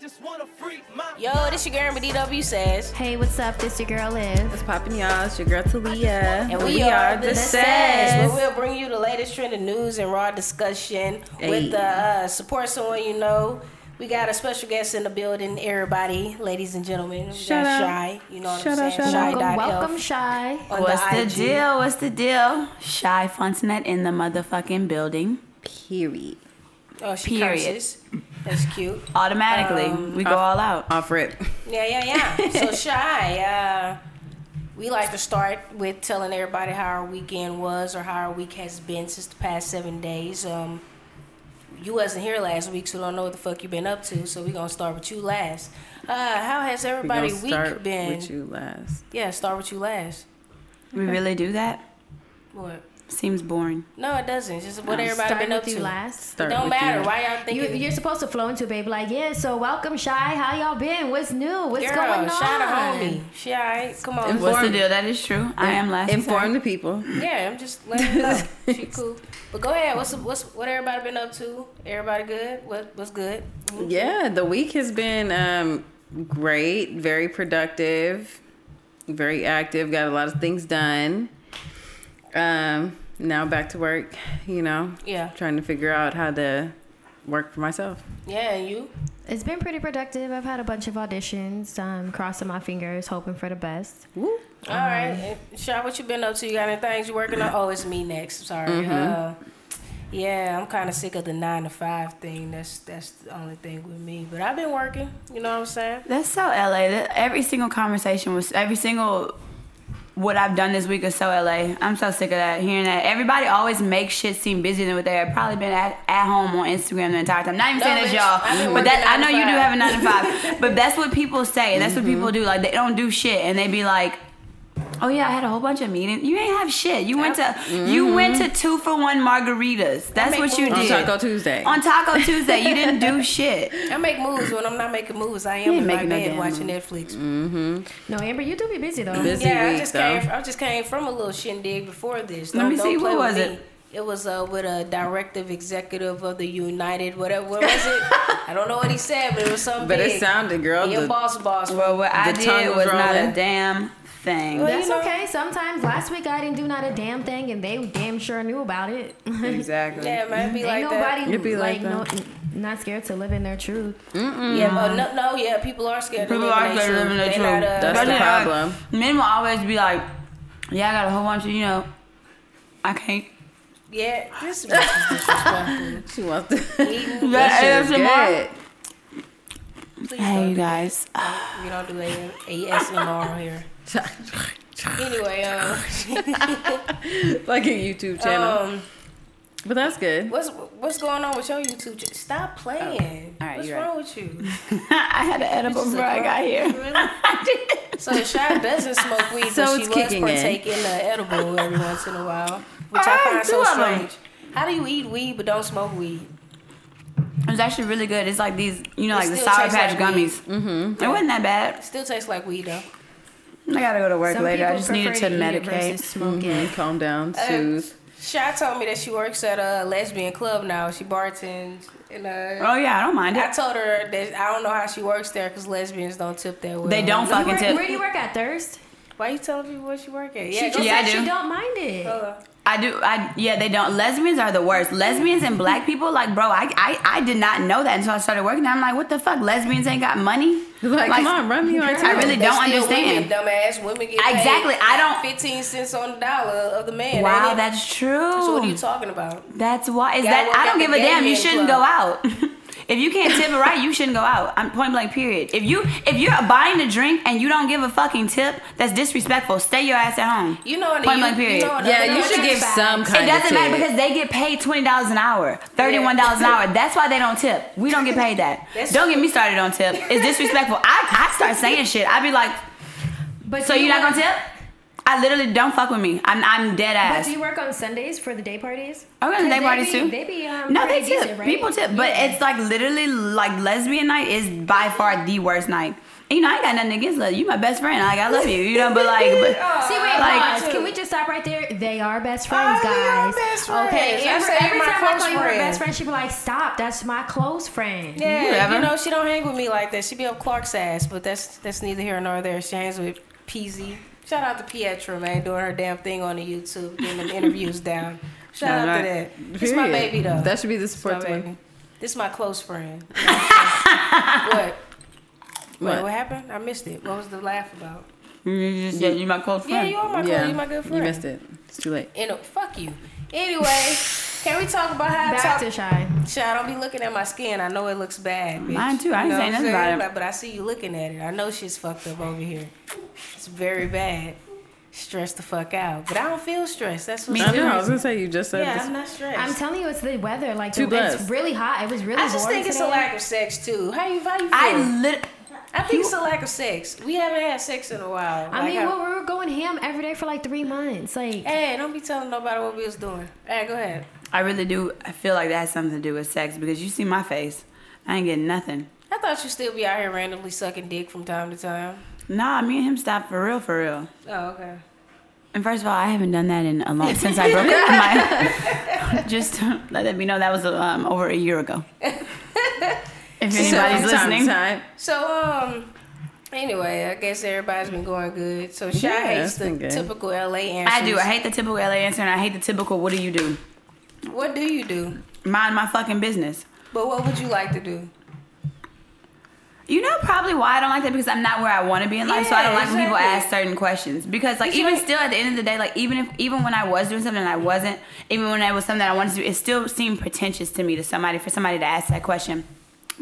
just wanna freak my Yo, this your girl with DW says. Hey, what's up? This your girl Liv. What's popping, y'all? It's your girl Talia. And we, are, the Says, where we'll bring you the latest trending news and raw discussion Hey. with the uh, support someone you know. We got a special guest in the building, everybody, ladies and gentlemen. We Shout got out. Chy, you know what Shout I'm out, saying? shout out. Chy Welcome, dot welcome, Chy. What's the IG. deal? What's the deal? Chy Fontanet in the motherfucking building. Period. Oh, she Period. curses. That's cute. Automatically, Um, we go all out. Off rip. Yeah, yeah, yeah. so Chy, uh, we like to start with telling everybody how our weekend was or how our week has been since the past seven days. Um, you wasn't here last week, so don't know what the fuck you been up to. So we gonna start with you last. Uh, how has everybody gonna week start been? with you last. Yeah, start with you last. We really do that? What? Seems boring. No, it doesn't. Just what everybody Start been up with you to. last. It Start don't with matter. you. Why y'all think You, you're supposed to flow into it, baby. Like, yeah. So welcome, Chy. How y'all been? What's new? What's Girl, going on? shout out homie. She alright. Come on. Inform- What's the deal? That is true. I am last. Inform the people. Yeah, I'm just letting you know. she cool. But go ahead. What's what's what everybody been up to? Everybody good? What what's good? Yeah, the week has been um, great, very productive, very active. Got a lot of things done. Um, now back to work. You know, Yeah. trying to figure out how to work for myself. Yeah, and you? It's been pretty productive. I've had a bunch of auditions. Um, crossing my fingers, hoping for the best. Woo. All right. And Sha, what you been up to? You got any things you working on? Oh, it's me next. Sorry. Uh, yeah, I'm kind of sick of the nine to five thing. That's that's the only thing with me. But I've been working. You know what I'm saying? That's so LA. That- Every single conversation was every single what I've done this week is so LA. I'm so sick of that. Hearing that everybody always makes shit seem busier than what they have probably been at, at home on Instagram the entire time. Not even No, saying bitch, y'all, but that I know you do have a nine to five. but that's what people say. and That's what people do. Like they don't do shit, and they be like. Oh yeah, I had a whole bunch of meetings. You ain't have shit. You went to you went to two for one margaritas. That's what you moves. On Taco Tuesday. On Taco Tuesday, you didn't do shit. I make moves when I'm not making moves. I am You ain't in my making no bed damn watching moves. Netflix. No, Amber, you do be busy though. Busy Yeah, I just though. came. I just came from a little shindig before this. Let Don't, me don't see, what with was me. it? It was uh, with a directive executive of the United, whatever. What was it? I don't know what he said, but it was something. But big. it sounded, girl. Your the- boss, boss. Well, what I The tongue did was was not a damn thing. Well, That's you know- okay. Sometimes last week I didn't do not a damn thing, and they damn sure knew about it. exactly. yeah, man, it be Ain't like nobody that. It be like, like no, not scared to live in their truth. Mm-mm. Yeah, but no, no, yeah, people are scared. People to are scared to their live in their They truth. not, uh, That's the Especially, like, problem. Men will always be like, "Yeah, I got a whole bunch of you know, I can't." Yeah, this is disrespectful. She wants to. Eating, That ASMR. good. please Hey, you guys. that. We don't do A- ASMR here. Anyway, um, like a YouTube channel. um, but that's good. what's what's going on with your YouTube? ch- Stop playing. all right, what's you're right. wrong with you? I had an edible before I got here. Really? So Chy doesn't smoke weed, So but she was in. partaking the edible every once in a while, which I, I find so strange. How do you eat weed but don't smoke weed? It's actually really good. It's like these, you know, It like the Sour Patch like gummies. Mm-hmm. It wasn't that bad. It Still tastes like weed though. I gotta go to work Some later. I just needed prefer to medicate. versus smoke it. Mhm, Calm down, Uh, soothe. Chy told me that she works at a lesbian club now. She bartends. And, uh, Oh yeah, I don't mind it. I told her that I don't know how she works there because lesbians don't tip that well. They don't You fucking work- tip. Where do you work at Thirst? Why you telling people where she work at? She Yeah, just go Yeah, I said do. she don't mind it. I do. I yeah, they don't. Lesbians are the worst. Lesbians and black people, like, bro, I I, I did not know that until I started working. there. I'm like, what the fuck? Lesbians ain't got money. Like, come on, run me right I really they don't understand. Women, dumbass women get paid Exactly, I don't- fifteen cents on the dollar of the man. Wow, that's true. So what are you talking about? That's why. Is Gotta that I don't give a damn. You shouldn't club. go out. if you can't tip it right, you shouldn't go out. I'm point blank. Period. If you if you're buying a drink and you don't give a fucking tip, that's disrespectful. Stay your ass at home. You know, in the Point U- blank. Period. You know, Yeah, you should countries- give some kind of doesn't matter tip. because they get paid twenty dollars an hour, thirty one dollars an hour. That's why they don't tip. We don't get paid that. Don't get me started on tip. It's disrespectful. I, I start saying shit. I'd be like, But so you're not gonna tip? I literally don't fuck with me. I'm I'm dead ass. But do you work on Sundays for the day parties? I go to 'Cause day parties be- too. They be um, No, they pretty tip. decent, right? People tip, but Yeah. it's like literally like lesbian night is by far the worst night. you know, I ain't got nothing against love. You my best friend. Like I love you. You know, but like, but See, wait, Like- pause. Can we just stop right there? They are best friends, Oh, we are guys. best friends. Okay, I Amber, every time I close call you her best friend, she be like, "Stop, that's my close friend." Yeah, Whatever. you know she don't hang with me like that. She be up Clark's ass, but that's that's neither here nor there. She hangs with Peasy. Shout out to Pietra, man, doing her damn thing on the YouTube, getting them interviews down. Shout Shout out out. to that. This my baby though. That should be the support to This is my close friend. What? What? Wait, What? happened? I missed it. What was the laugh about? you just you my close friend. Yeah, you are my Yeah, close, you my good friend. you missed it. It's too late. Know, fuck you. Anyway, can we talk about how I Back talk? to shy. Shit, I don't be looking at my skin. I know it looks bad. Bitch. Mine too. I ain't You know saying nothing about it. But I see you looking at it. I know shit's fucked up over here. It's very bad. Stressed the fuck out. But I don't feel stressed. That's what's I know. I was gonna say you just said Yeah, this. I'm not stressed. I'm telling you, it's the weather. Like Too the, it's really hot. It was really. I just warm think it's a lack of sex too. How you how you feel? I lit. I think it's a lack of sex. We haven't had sex in a while. I Like, mean, how- well, we were going ham every day for like three months. Like, Hey, don't be telling nobody what we was doing. Hey, go ahead. I really do. I feel like that has something to do with sex because you see my face. I ain't getting nothing. I thought you'd still be out here randomly sucking dick from time to time. Nah, me and him stopped for real, for real. Oh, okay. And first of all, I haven't done that in a long since I broke up. My, just let me know that was um, over a year ago. If So, anybody's time listening, time. So um anyway, I guess everybody's been going good. So Chy Yeah, hates the good. typical LA answer. I do. I hate the typical LA answer, and I hate the typical "What do you do?" What do you do? Mind my fucking business. But what would you like to do? You know probably why I don't like that because I'm not where I want to be in life, so I don't Yeah, like when people ask certain questions. Because like even know- still at the end of the day, like even if even when I was doing something and I wasn't, even when it was something that I wanted to do, it still seemed pretentious to me to somebody for somebody to ask that question.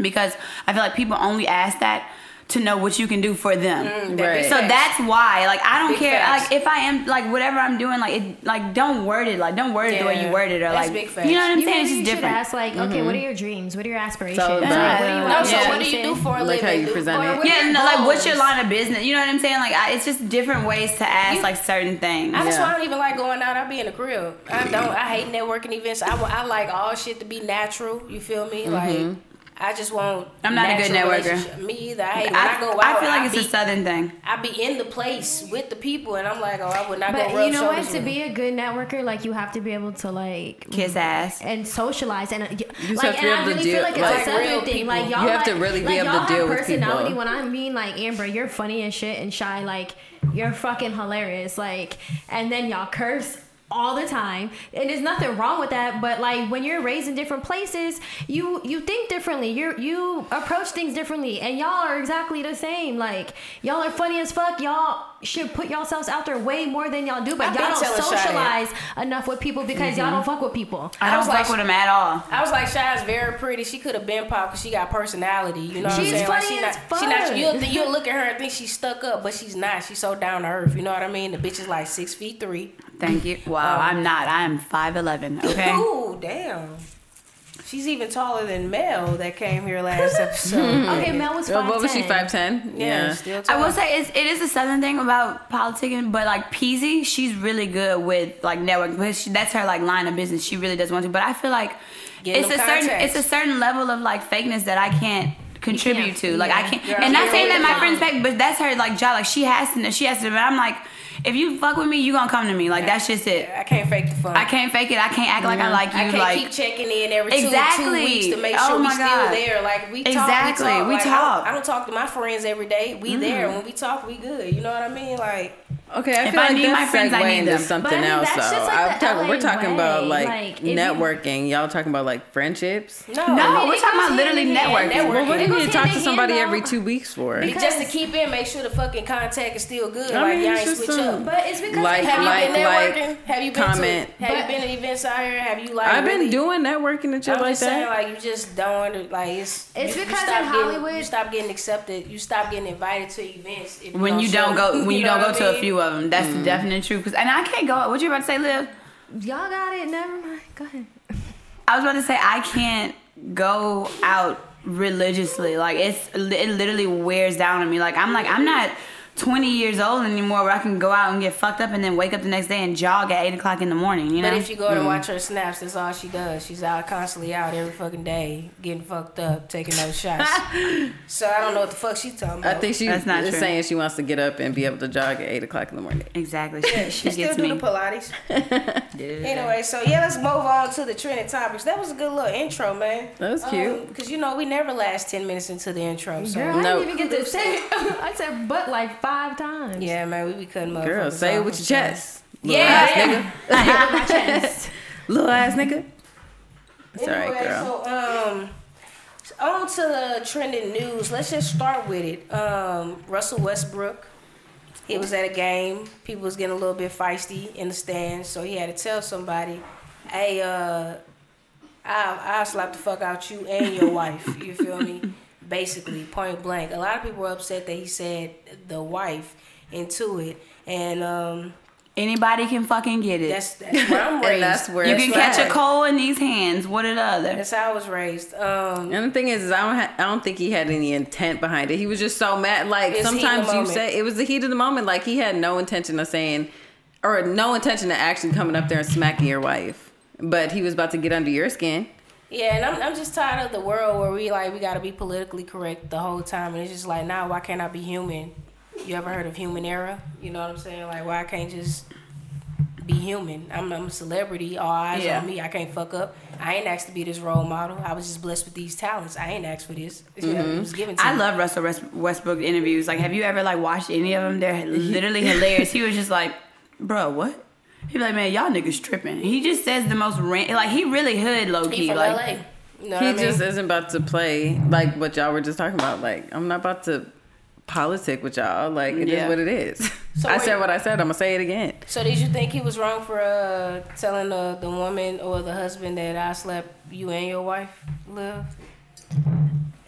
Because I feel like people only ask that to know what you can do for them. Mm, Right. So that's why, like, I don't Big care. facts. Like, if I am, like, whatever I'm doing, like, it, like, don't word it, like, don't word it the way you word it, or that's like, big you know what I'm you saying? maybe It's you just should different. ask like, okay, what are your dreams? What are your aspirations? all Like, what do you No, so to what do you do for a Like how living? you present Or it. Yeah, your no, like, what's your line of business? You know what I'm saying? Like, I, it's just different ways to ask, You- like, certain things. I just Yeah. why I don't even like going out. I be in the crib. I don't. I hate networking events. I, I like all shit to be natural. You feel me? Like I just want. I'm not a good networker. Me either. I hate when I, I, go out. I feel like I it's be, a southern thing. I be in the place with the people, and I'm like, oh, I would not But go rub you know what? To be a good networker, like you have to be able to like Kiss ass. and socialize and uh, y- just like have to be and I able to really deal- feel like it's like- a Like southern real thing. people. Like y'all You have to like- really be like, able to y'all deal have with personality. people. When I mean like Amber, you're funny as shit and shy. Like you're fucking hilarious. Like and then y'all curse all the time. And there's nothing wrong with that but like when you're raised in different places you you think differently. You you approach things differently. And y'all are exactly the same. Like y'all are funny as fuck. Y'all should put yourselves out there way more than y'all do but I've y'all don't telling Chy socialize enough with people because y'all mm-hmm. don't fuck with people I I don't was fuck like- with them at all. I was like, Chy's very pretty. She could have been pop because she got personality. You know what I'm saying? Like, funny she as not, she not. You'll, you'll look at her and think she's stuck up, but she's not. She's so down to earth. You know what I mean? The bitch is like six feet three. Thank you. Wow, um, I'm not. I am 5'11, okay? Ooh, damn. She's even taller than Mel that came here last episode. okay Mel was 5'10". what was she? Five ten. yeah, Yeah. still I will say it's, it is a southern thing about politicking, but like Peasy, she's really good with like network because she, that's her like line of business. She really does want to, but I feel like Getting it's a them certain it's a certain level of like fakeness that I can't contribute can't- to. Like yeah. I can't, Girl, and not you're saying that my right. friend's fake, but that's her like job. Like she has to know, she has to. But I'm like, if you fuck with me, you gonna come to me. Like that's just it. I can't fake the fun. I can't fake it. I can't act like I like you. I can't like keep checking in every two, two weeks to make Oh sure we my still there. Like we Exactly. talk, we talk. We Like, talk. Mm-hmm. I, don't, I don't talk to my friends every day. We there. When we talk, we good. You know what I mean? Like Okay, I If feel I like need my that's friends, I need them. something But I mean, else. that's though. just like I'm the talking, we're LA talking about like, Like, if you- networking. Y'all talking about like friendships. no, no, I mean, we're talking about literally hand in hand. networking. Networking. Well, what do you need to talk to somebody hand, every two weeks for? Because- just to keep in, make sure the fucking contact is still good. I like mean, y'all ain't switch some- up. but it's because Like- Have like- you been like, networking? have you been comment. to? Have But- you been to events out here? Have you like? I've been doing networking and shit like that. like you just don't under- like it's. It's you, you because in Hollywood- you stop getting accepted. You stop getting invited to events when you don't go when you, don't go to a mean? few of them. That's mm. the definite truth. 'Cause- and I can't go. What you about to say, Liv? y'all got it never mind go ahead I was about to say I can't go out religiously. Like it's it literally wears down on me. Like I'm like I'm not 20 years old anymore where I can go out and get fucked up and then wake up the next day and jog at 8 o'clock in the morning, you know? But if you go to mm. watch her snaps, that's all she does. She's out constantly out every fucking day, getting fucked up, taking those shots. so I don't know what the fuck she's talking about. I think she's That's not is true. saying she wants to get up and be able to jog at eight o'clock in the morning. exactly. She, she she still gets do me. the Pilates. Yeah. Anyway, so yeah, let's move on to the trending topics. That was a good little intro, man. That was cute. Um, because you know we never last ten minutes into the intro. So Girl, I No. didn't even get to say. I said but like five times. yeah, man, we be cutting motherfuckers Girl, say it with your sometimes. chest. Little Yeah, ass yeah. nigga. my chest. Little ass nigga. It's alright, Anyway, girl. So, um, on to the trending news. Let's just start with it. Um, Russell Westbrook. He was at a game. People was getting a little bit feisty in the stands, so he had to tell somebody, "Hey, uh, I I slap the fuck out you and your wife." You feel me? Basically, point blank. A lot of people were upset that he said the wife into it, and um, Anybody can fucking get it. that's that's where I'm raised. That's where you it's can catch a at. cold in these hands. What are the other? That's how I was raised. Um, And the thing is, is I don't, ha- I don't think he had any intent behind it. He was just so mad. Like It's heat of the sometimes you moment. say it was the heat of the moment. Like he had no intention of saying, or no intention of actually coming up there and smacking your wife. But he was about to get under your skin. Yeah, and I'm, I'm just tired of the world where we like we gotta be politically correct the whole time, and it's just like, nah, why can't I be human? You ever heard of human error? You know what I'm saying? Like, why I can't just be human? I'm, I'm a celebrity. All eyes Yeah. on me. I can't fuck up. I ain't asked to be this role model. I was just blessed with these talents. I ain't asked for this. It was mm-hmm. given to I me. love Russell West- Westbrook interviews. Like, have you ever like watched any of them? They're literally hilarious. He was just like, bro, what? He be like, man, y'all niggas tripping. He just says the most rant. Like, he really hood low He key. from Like, LA. You know he I mean? just isn't about to play like what y'all were just talking about. Like I'm not about to politic with y'all. Like it is Yeah. what it is. So I said what I said. I'm gonna say it again. So did you think he was wrong for uh, telling the, the woman or the husband that I slept you and your wife live?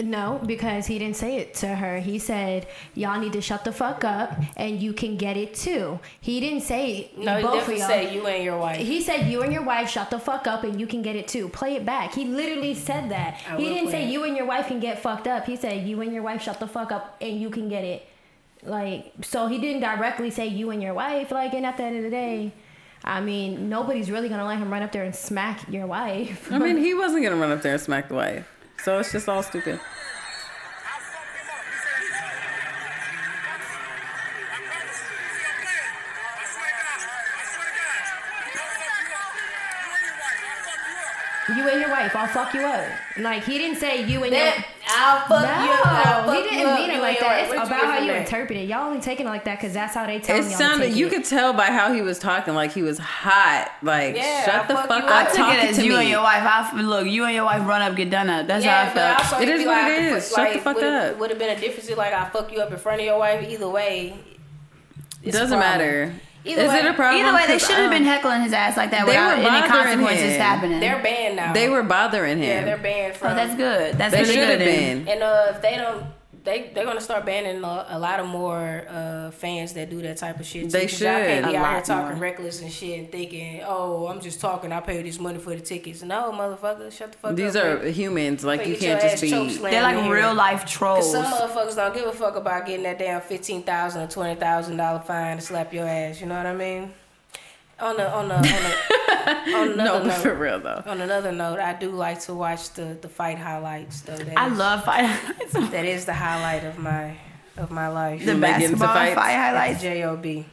No, because he didn't say it to her. He said, "Y'all need to shut the fuck up, and you can get it too." He didn't say No, he both of definitely y'all. said you and your wife. He said you and your wife shut the fuck up and you can get it too. Play it back. He literally said that. I he didn't say it. you and your wife can get fucked up. He said you and your wife shut the fuck up and you can get it. Like so he didn't directly say you and your wife like and at the end of the day I mean, nobody's really gonna let him run up there and smack your wife. I mean, he wasn't gonna run up there and smack the wife. So it's just all stupid. You and your wife, I'll fuck you up. Like he didn't say you and your. That I'll fuck no, you. I'll fuck he didn't up, mean it like that. It's Where'd you about how you that? interpret it. Y'all only taking it like that because that's how they tell It y'all. sounded. take You it. could tell by how he was talking. Like he was hot. Like Yeah, shut I'll the fuck fuck up. I up. took talking it as to you me. and your wife. I look, you and your wife run up, get done up. That's Yeah, how I but felt. also It it'd is be what like, it is. Shut Like, the fuck would up. Would have been a difference if like I fuck you up in front of your wife. Either way, It doesn't matter. Either is way- it a problem? Either way, they 'Cause, shouldn't have um, been heckling his ass like that they without were any consequences him. happening. They're banned now. They were bothering him. Yeah, they're banned from. oh, that's good. That's they really should good. have been. And uh, if they don't, they they're gonna start banning a, a lot of more uh, fans that do that type of shit. too, They 'cause y'all can't be A out here talking more. reckless and shit and thinking, oh, I'm just talking. I paid this money for the tickets. No, motherfucker, shut the fuck These up. These are man. humans. Like you can't just ass be. chokeslammed They're like in here. real life Cause trolls. some motherfuckers don't give a fuck about getting that damn fifteen thousand or twenty thousand dollar fine to slap your ass. You know what I mean? On the on the on, the, on another No, but note, for real though. on another note, I do like to watch the the fight highlights. Though that I is- love fight. that is the highlight of my of my life. the When they get into basketball fights. fight highlights. Job.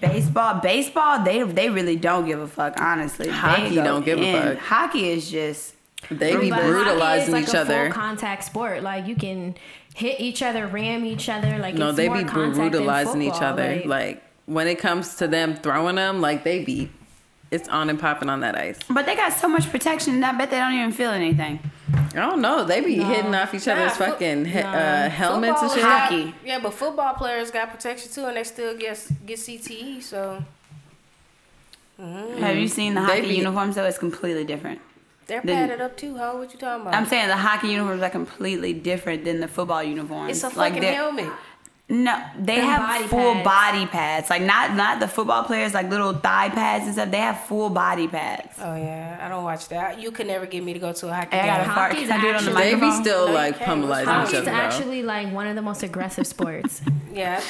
Baseball, baseball, they they really don't give a fuck. Honestly, Hockey go don't give a fuck. Hockey is just They be But hockey brutalizing is like each a other. Full contact sport. Like you can hit each other, ram each other. Like No, it's they more be contact than brutalizing each other. Like, Like when it comes to them throwing them, like they be, it's on and popping on that ice. But they got so much protection. and I bet they don't even feel anything. I don't know. They be No. hitting off each Nah, other's fo- fucking he- nah. uh, helmets and shit. Hockey. yeah, but football players got protection too, and they still get get CTE. So Have you seen the They hockey be- uniforms? Though it's completely different. they're Then- padded up too. Ho, what you talking about? I'm saying the hockey uniforms are completely different than the football uniforms. it's a Like, fucking they're- helmet. No, they have body full pads. body pads. Like not not the football players like little thigh pads and stuff. They have full body pads. Oh yeah, I don't watch that. You could never get me to go to a hockey I got a game. fart. Hockey's Can I do it on the actually- They be still No, like can't. pummelizing each Hockey's other. though. actually like one of the most aggressive sports. Yeah,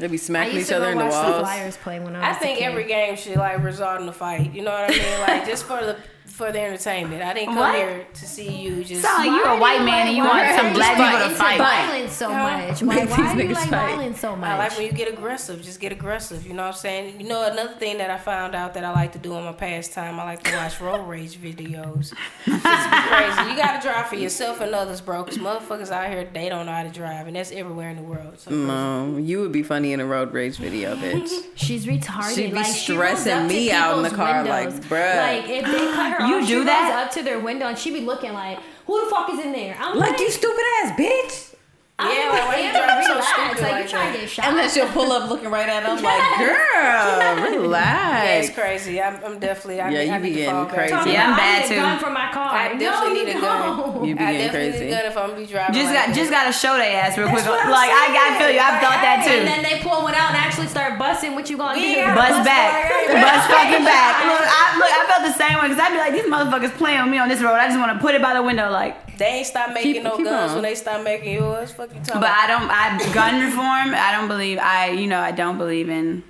They be smacking each other in the watch the. Flyers play when I was I a think kid. every game should like result in a fight. You know what I mean? Like just for the for the entertainment. I didn't come What? here to see you just. Sound like you Why a white do man and you want are some black so people to into fight. violence so Huh? much? Why, Make why these do you niggas like fight. violence so much? I like when you get aggressive. Just get aggressive. You know what I'm saying? You know another thing that I found out that I like to do in my pastime. I like to watch road rage videos. Just be crazy. You gotta drive for yourself and others, bro. Cause motherfuckers out here they don't know how to drive, and that's everywhere in the world. So No, you would be funny in a road rage video, bitch. She's retarded. She'd be like, stressing up me out in the people's car, like, bruh. Like if they cut her You um, do she that? up to their window and she be looking like, "Who the fuck is in there?" I'm like you stupid ass bitch. I'm Yeah, like, why you damn, driving so relax. stupid Like, like you trying to get shot? And then she'll pull up looking right at him like, girl, yeah, relax. it's crazy. I'm, I'm definitely. I, Yeah, you I be getting crazy. Talking Yeah, I'm bad I need too. a gun for my car. I definitely no, need a you gun. don't. You be I getting definitely crazy. need a gun if I'm gonna be driving. Just like got that. just gotta show their ass real quick. Like I, I feel you. I've thought that too. And then they pull one out and actually start busting. What you gonna We do? ain't Bust Bust back, back. bust fucking back. Look, I look. I felt the same way because I'd be like, these motherfuckers playing with me on this road. I just want to put it by the window, like. They ain't stop making no guns when they stop making yours. Fuck you talking But about. I don't. I gun reform. I don't believe. I you know I don't believe in.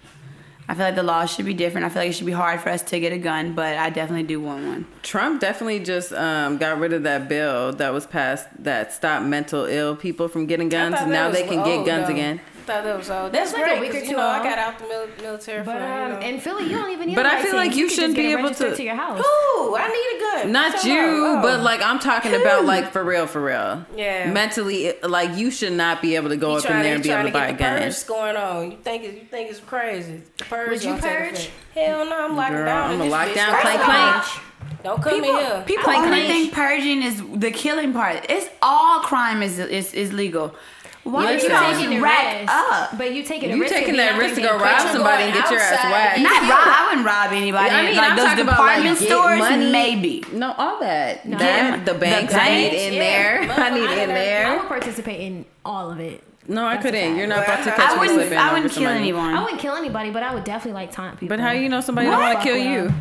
I feel like the laws should be different. I feel like it should be hard for us to get a gun, but I definitely do want one. Trump definitely just um, got rid of that bill that was passed that stopped mental ill people from getting guns. and now they can get guns though. again. I thought that was old. That's like a great week or two you know I got out the mil- military for But you um, know. in Philly, you don't even need. But a I feel license. like you can shouldn't be it able registered to- to your house. Ooh, I need a gun. Not What you, talking about? but like I'm talking about like for real, for real. Yeah. Mentally, like you should not be able to go You up in there and be able to buy a gun. purge going on. You think it, you think it's crazy? The purge Would you purge? Hell no, I'm locking Girl, down. I'ma this lock bitch. down, First clank, clank. Don't come People, in here. people Clank, only think purging is the killing part. It's all crime is is, is legal. Why are you taking taking a rack risk. up? But you taking a You risk. taking that risk to go rob somebody and get your ass outside whacked. Not rob. I wouldn't rob anybody. I mean, like I'm those talking about department like, get stores, money. maybe. No, all that. No. That, the The banks, I need in yeah. there. I need Motherfucker, in I I there. would participate in all of it. No, I That's couldn't. fact. You're not about to Well, catch I me wouldn't. slipping I wouldn't kill somebody. anyone. I wouldn't kill anybody, but I would definitely like taunt people. But how you know somebody What? don't want to kill with you?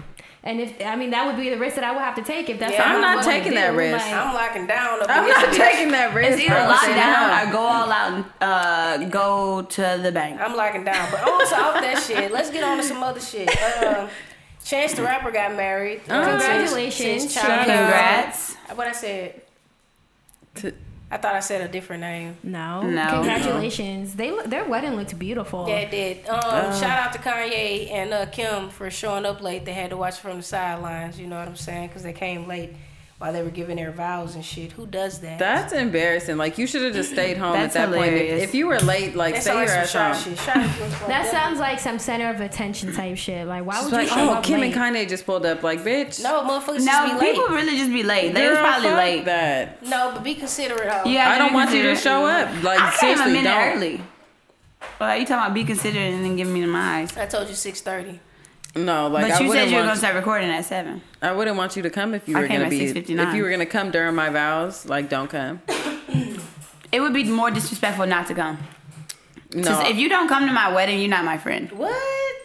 Them. And if I mean that would be the risk that I would have to take if that's Yeah, I'm not taking that risk. Like, I'm locking down. Up I'm not bitch. taking that risk. It's either bro. lock down no. or go all out and uh, go to the bank. I'm locking down. But on to off that shit. Let's get on to some other shit. Um, Chance the Rapper got married. Congratulations. Since childhood. Congrats. What I said? To- I thought I said a different name. no, No. congratulations. They their wedding looked beautiful. Yeah, it did. Um, shout out to Kanye and uh, Kim for showing up late. They had to watch from the sidelines. You know what I'm saying? Because they came late while they were giving their vows and shit. Who does that? That's embarrassing. Like you should have just stayed home That's at that point. If, if you were late, like That stay sounds your like ass home. shy shit. Chy was That sounds like some center of attention type shit. Like, why would like, you show oh, up Kim late? and Kanye just pulled up. Like, bitch. No, motherfuckers No, just be late. people really just be late. They was probably late. That. No, but be considerate. Ho. Yeah, I don't want you to show up. Like, I came a seriously, minute don't. early. Well, you talking about be considerate and then give me the eyes. I told you 6:30. No, like But I you said you were gonna start recording at seven. I wouldn't want you to come if you I were came gonna at be. 6:59. If you were gonna come during my vows, like, don't come. It would be more disrespectful not to come. No, if you don't come to my wedding, you're not my friend. What?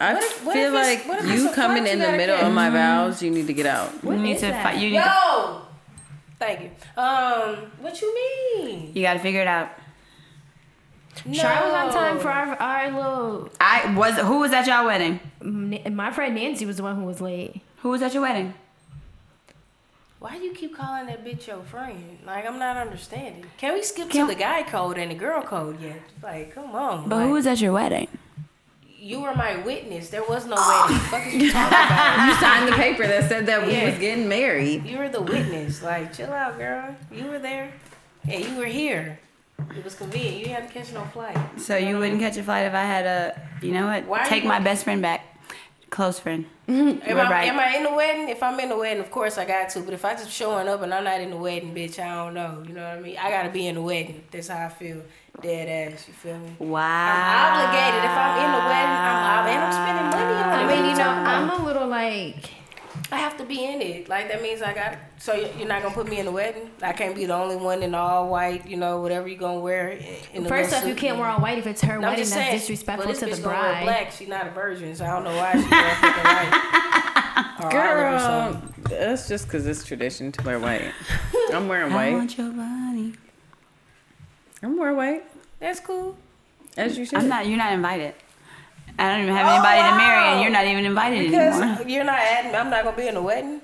I What if- what feel if like what if you a coming flight in the middle catch? of my vows. You need to get out. you need is to that? fight. You need to. Yo. Thank you. Um, what you mean? You got to figure it out. Shar was on time No. for our, our little. I was. Who was at your wedding? My friend Nancy was the one who was late. Who was at your wedding? Why do you keep calling that bitch your friend? Like I'm not understanding. Can we skip Can- to the guy code and the girl code yet? Like, come on. But like, who was at your wedding? you were my witness. There was no wedding. Fuck is you talking about? You signed the paper that said that we was getting married. You were the witness. Like, chill out, girl. You were there. And you were here. It was convenient. You didn't have to catch no flight. So you wouldn't catch a flight if I had a. You know what? Why Take my best friend back. Close friend. Am I, right. am I in the wedding? If I'm in the wedding, of course I got to. But if I just showing up and I'm not in the wedding, bitch, I don't know. You know what I mean? I gotta be in the wedding. That's how I feel. Dead ass. You feel me? Wow. I'm obligated. If I'm in the wedding, I'm ob- and I'm spending money on it. I mean, you know. I'm a little like. I have to be in it. Like that means I got. So you- you're not gonna put me in the wedding? I can't be the only one in all white. You know, whatever you're gonna wear. In the First off, you can't wear all white if it's her No, wedding. just That's saying, disrespectful but this to the bitch gonna wear bride. black. She's not a virgin, so I don't know why she wear fucking white. Or olive or Girl, that's just because it's tradition to wear white. I'm wearing white. I white. want your body. I'm wearing white. That's cool. As you should. I'm not. You're not invited. I don't even have anybody to marry, and you're not even invited anymore. You're not adding. I'm not gonna be in the wedding.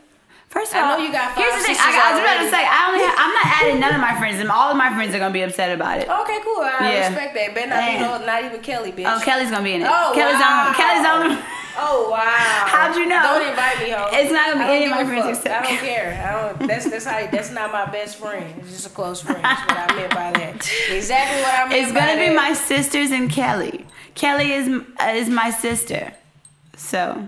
First of all, I all, know you got here's the thing. sisters I, I was about to say I only. Have, I'm not adding none of my friends, and all of my friends are gonna be upset about it. Okay, cool. I Yeah. respect that. Better not be Damn. no, not even Kelly, bitch. Oh, Kelly's gonna be in it. Oh, Kelly's wow. on. Kelly's on. Oh wow. How'd you know? Don't invite me, ho. It's not gonna be I any of my friends except I don't care. I don't. That's that's how. That's not my best friend. It's just a close friend. That's what I meant by that. Exactly what I meant. It's gonna be that. my sisters and Kelly. Kelly is uh, is my sister, so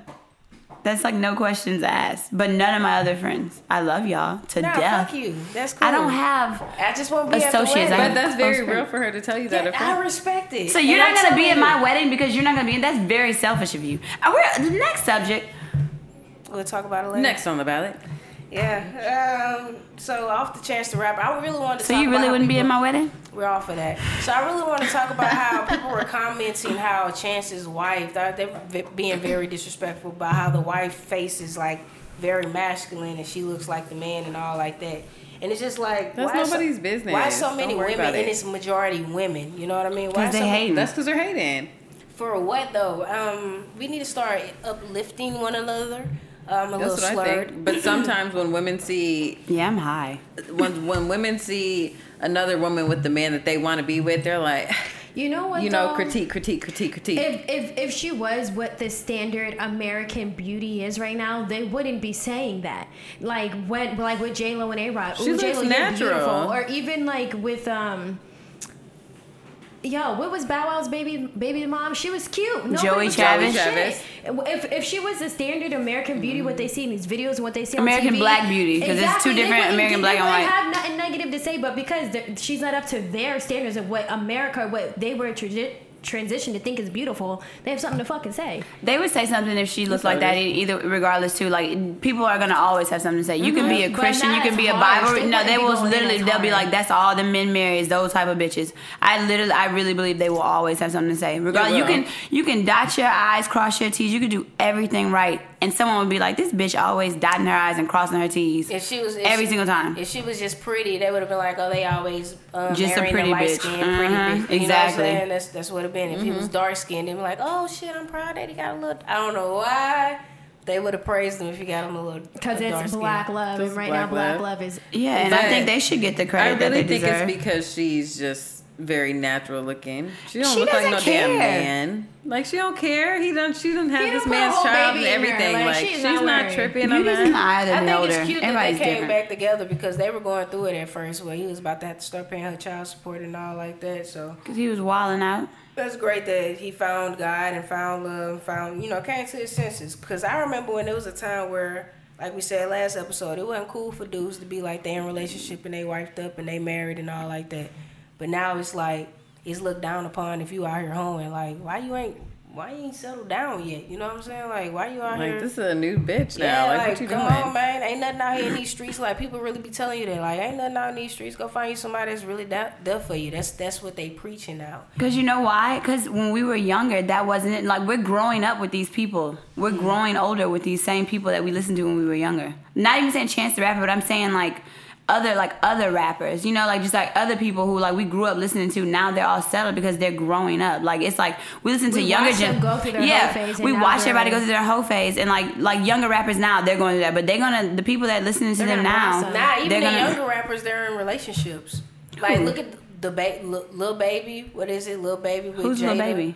that's like no questions asked. But none of my other friends. I love y'all to Nah, death. fuck you. That's cool. I don't have. I just won't be associates. At I the but that's very real for her to tell you that. Yeah, I respect it. So you're And not I'm gonna be telling at my wedding because you're not gonna be in. That's very selfish of you. We're, the next subject. We'll talk about it later. Next on the ballot. Yeah. Um. So off the chance to rap, I really wanted to. So talk you really how wouldn't be people- at my wedding? We're off of that. So I really want to talk about how people were commenting how Chance's wife, they're, they're being very disrespectful about how the wife face is like very masculine and she looks like the man and all like that. And it's just like That's why so- nobody's business. Why so many women about and it's majority women? You know what I mean? Why Because they so- hate That's because they're hating. For what though? Um, we need to start uplifting one another. Um, a That's little what slurred. I think. But sometimes when women see Yeah, I'm high. when when women see another woman with the man that they want to be with, they're like, You know what? you know, though? critique, critique, critique, critique. If, if if she was what the standard American beauty is right now, they wouldn't be saying that. Like when like with J Lo and A Rod, She looks J Lo, you're natural. beautiful. Or even like with um. Yo, what was Bow Wow's baby baby mom? She was cute. Nobody Joie was Chavez. shit. If if she was the standard American beauty, what they see in these videos and what they see American on TV, black beauty, 'cause it's two different American black and white. have nothing negative to say, but because she's not up to their standards of what America, what they were tradi- transitioned to think is beautiful, they have something to fucking say. They would say something if she looked like that. how it e- Either regardless too, like people are gonna always have something to say. You can be mm-hmm. a. Christian, you can as be a harsh. Bible. They No, they will literally. They'll be like, "That's all the men marries." Those type of bitches. I literally, I really believe they will always have something to say. Regardless, you can you can dot your I's, cross your T's. You can do everything right, and someone would be like, "This bitch always dotting her I's and crossing her T's." If she was if Every she- single time. If she was just pretty, they would have been like, "Oh, they always um, Just a pretty light bitch. skinned, pretty Mhm, bitch." You know what I'm exactly. saying? That's that's what it been. If he was dark skinned, they'd be like, "Oh shit, I'm proud that he got a little." I don't know why they would have praised him if he got him a little. Because it's dark skin. black love, and right black now black love. love is Yeah, and I think they should get the I credit that really they think deserve. it's because she's just very natural looking. She don't She look like no doesn't damn care. man. Like she don't care. He don't. She don't have He this don't man's child and everything. Like, Like, she's she's, not not tripping on Beauty's in the that. eye of the I think beholder. it's cute that they came different. back together because they were going through it at first. Where he was about to have to start paying her child support and all like that. So Cause he was wilding out. That's great that he found God and found love, and found you know came to his senses. Because I remember when there was a time where, like we said last episode, it wasn't cool for dudes to be like they in relationship and they wifed up and they married and all like that. But now it's like it's looked down upon if you out here hoeing. Like why you ain't why you ain't settled down yet? You know what I'm saying? Like why you out here? Like here? this is a new bitch now. Yeah, like, like, what you come doing? on, man. Ain't nothing out here in these streets. Like people really be telling you that. Like ain't nothing out in these streets. Go find you somebody that's really da- there for you. That's that's what they preaching now. Cause you know why? Cause when we were younger, that wasn't it. Like we're growing up with these people. We're mm-hmm. growing older with these same people that we listened to when we were younger. Not even saying Chance the Rapper, but I'm saying like other like other rappers. You know, like just like other people who like we grew up listening to. Now they're all settled because they're growing up. Like it's like we listen to We younger watch them gen. go through their yeah, hoe phase and we watch they're- everybody go through their whole phase, and like like younger rappers now they're going through that. But they're gonna the people that listening to They're them gonna now. blossom. Nah, even they're the gonna- younger rappers, they're in relationships. Like, Who? look at the ba- Lil Baby. What is it, Lil Baby with Who's Jayda? little baby?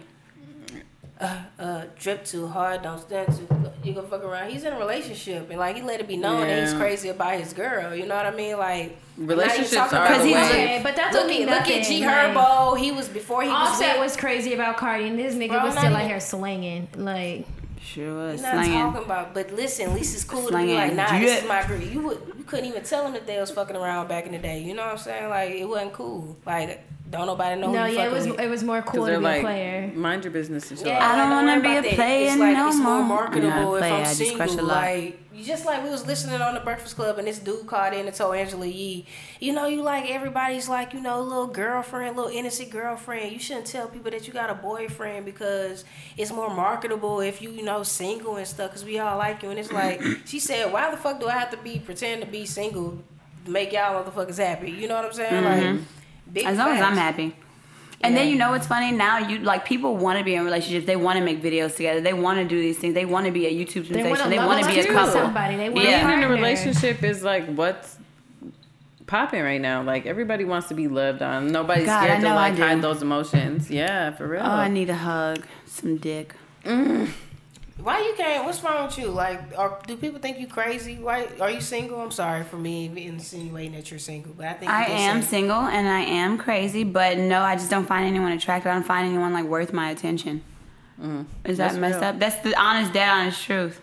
Uh, drip too hard, don't stand too. You gonna fuck around. He's in a relationship, and like he let it be known that he's crazy about his girl. You know what I mean? Like Relationships now are about the the way. way- Okay, but that's look only at look at nothing, G like- Herbo. He was before he was Offset with. was crazy about Cardi, and this nigga Bro, was still out here slinging. Like, Sure was He's not slanging. talking about, but listen, at least it's cool to be like, nah, this drip. is my girl. You would, you couldn't even tell them that they was fucking around back in the day. You know what I'm saying? Like it wasn't cool. Like don't nobody know. no, who yeah, it was with. it was more cool to be like, a player. mind your business and shit. Yeah, I don't don't wanna be a player It's like no it's more more. marketable I'm if player, I I'm just single. crush a lot. Like you just like we was listening on the Breakfast Club and this dude called in and told Angela Yee, you know, you like everybody's like you know little girlfriend, little innocent girlfriend. You shouldn't tell people that you got a boyfriend because it's more marketable if you you know single and stuff. Cause we all like you. And it's like she said, why the fuck do I have to be pretend to be single to make y'all motherfuckers happy? You know what I'm saying? Mm-hmm. Like big. As long as I'm happy. And then you know what's funny? Now you like people want to be in relationships. They want to make videos together. They want to do these things. They want to be a YouTube sensation. They want to be a couple. somebody. They want Yeah. a Being in a relationship is like what's popping right now. Like everybody wants to be loved on. Nobody's God, scared to like hide those emotions. Yeah, for real. Oh, I need a hug, some dick. Mm. Why you can't? What's wrong with you? Like, are, do people think you crazy? Why are you single? I'm sorry for me insinuating that you're single, but I think I you just am said- single and I am crazy, but no, I just don't find anyone attractive. I don't find anyone like worth my attention. Mm. Is that That's messed real. up? That's the honest, dead honest truth.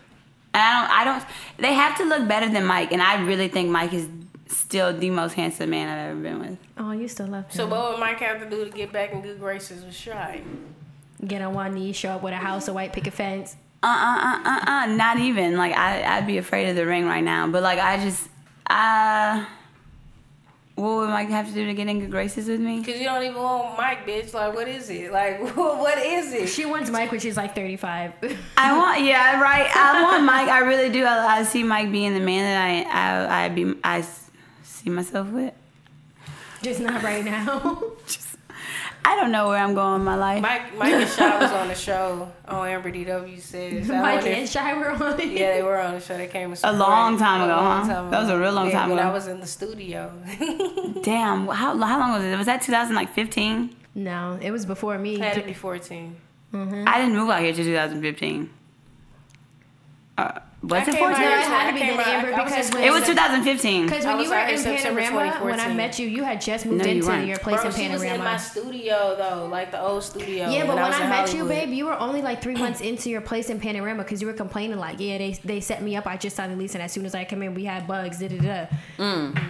And I don't, I don't. They have to look better than Mike, and I really think Mike is still the most handsome man I've ever been with. Oh, you still love him. So, what would Mike have to do to get back in good graces with Chy? Get on one knee, show up with a house, a white picket fence. Uh uh uh uh uh. Not even like I, I'd be afraid of the ring right now. But like I just, uh, what would Mike have to do to get in good graces with me? Cause you don't even want Mike, bitch. Like, what is it? Like, what is it? She wants Mike when she's like 35. I want, yeah, right. I want Mike. I really do. I, I see Mike being the man that I, I, I be, I s- see myself with. Just not right now. I don't know where I'm going in my life. Mike, Mike and Chy was on the show on Amber DW says. I Mike wonder and if- Chy were on it. Yeah, they were on the show. They came A long supported. time A ago, long huh? time That was a real long Yeah, time when ago. I was in the studio. Damn, how, how long was it? Was that 2015? No, it was before me. Had to be 14. I didn't move out here to 2015. Uh, was I it came 14? here No, it had to be came then, Amber, was because when- It was 2015. Because when you were in Panorama, when I met you, you had just moved No, into weren't. your place Bro, in she was in my Panorama. studio though, like the old studio. Yeah, but when was I in met you, babe, you were only like three months into your place in Panorama because you were complaining like, yeah, they they set me up. I just signed the lease, and as soon as I come in, we had bugs. Da da da. Mm.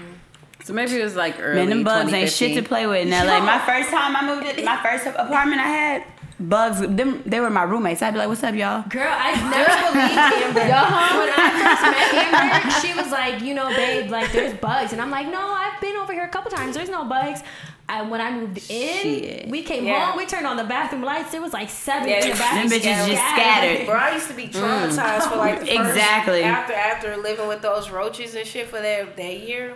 so maybe it was like early. Man, them bugs ain't shit to play with in LA. My first time I moved in, my first apartment I had, bugs, them, they were my roommates. I'd be like, what's up, y'all? Girl, I never believed Amber. When I first met Amber, she was like, you know, babe, like there's bugs, and I'm like, no, I've been over here a couple times. There's no bugs. I, when I moved in, Shit. we came Yeah. home. We turned on the bathroom lights. There was like seven Yeah, in the them bathroom. bitches just scattered. Bro, I used to be mm. traumatized for like the first, Exactly. after after living with those roaches and shit for that that year.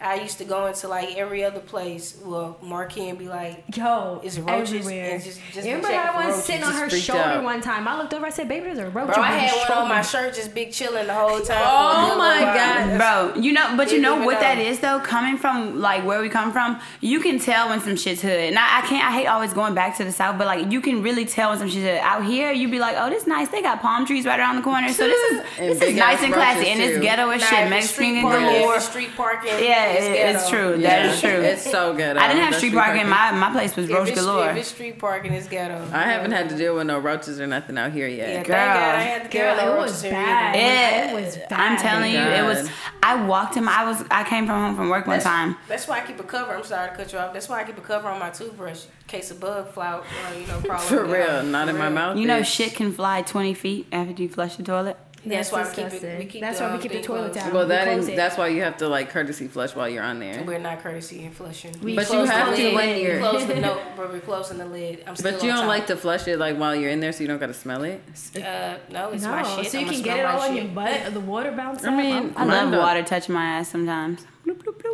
I used to go into like every other place. Well, Marquis and be like, Yo, Is it roaches? everywhere. And just- just be Remember checking that one roaches. sitting on her shoulder out. one time? I looked over. I said, "Baby, there's a roach." bro, on I had one on my shirt just big chilling the whole time. Oh for a good my little while. God. Bro, you know, but you know what know. that is though. Coming from like where we come from, you can tell when some shit's hood. And I, I can't. I hate always going back to the south, but like you can really tell when some shit's hood. Out here, you'd be like, oh, this nice. They got palm trees right around the corner, so this is And this is nice and classy, roaches, and it's ghetto as shit. street Mexican parking, galore. street parking, Yeah, it's, it- it's true. Yeah, That is true. It's so good. I didn't have street parking. My my place was If roach galore. if it's street parking, it's ghetto. I haven't had to deal with no roaches or nothing out here Yeah, yet. thank Girl. God I had to Girl, get no it roaches was here bad. either. Yeah, It was I'm telling you, it was. I walked him. I was. I came from home from work one time. that's why I keep a cover. I'm sorry to cut you off. That's why I keep a cover on my toothbrush case a bug fly, out, you know, crawl For real, not in my mouth. You know, shit can fly 20 feet after you flush the toilet. That's why we keep it. We keep That's the, why we keep the toilet closed. down. Well, We that close is that's why you have to like courtesy flush while you're on there. We're not courtesy in flushing. We But you have to when you're- close the no, but we're closing the lid. I'm still But you don't top. like to flush it like while you're in there, so you don't gotta smell it. Uh, no, it's no, my shit. so you I'ma can get it all on your butt. The water bounce I up. mean, I love water touching my ass sometimes. I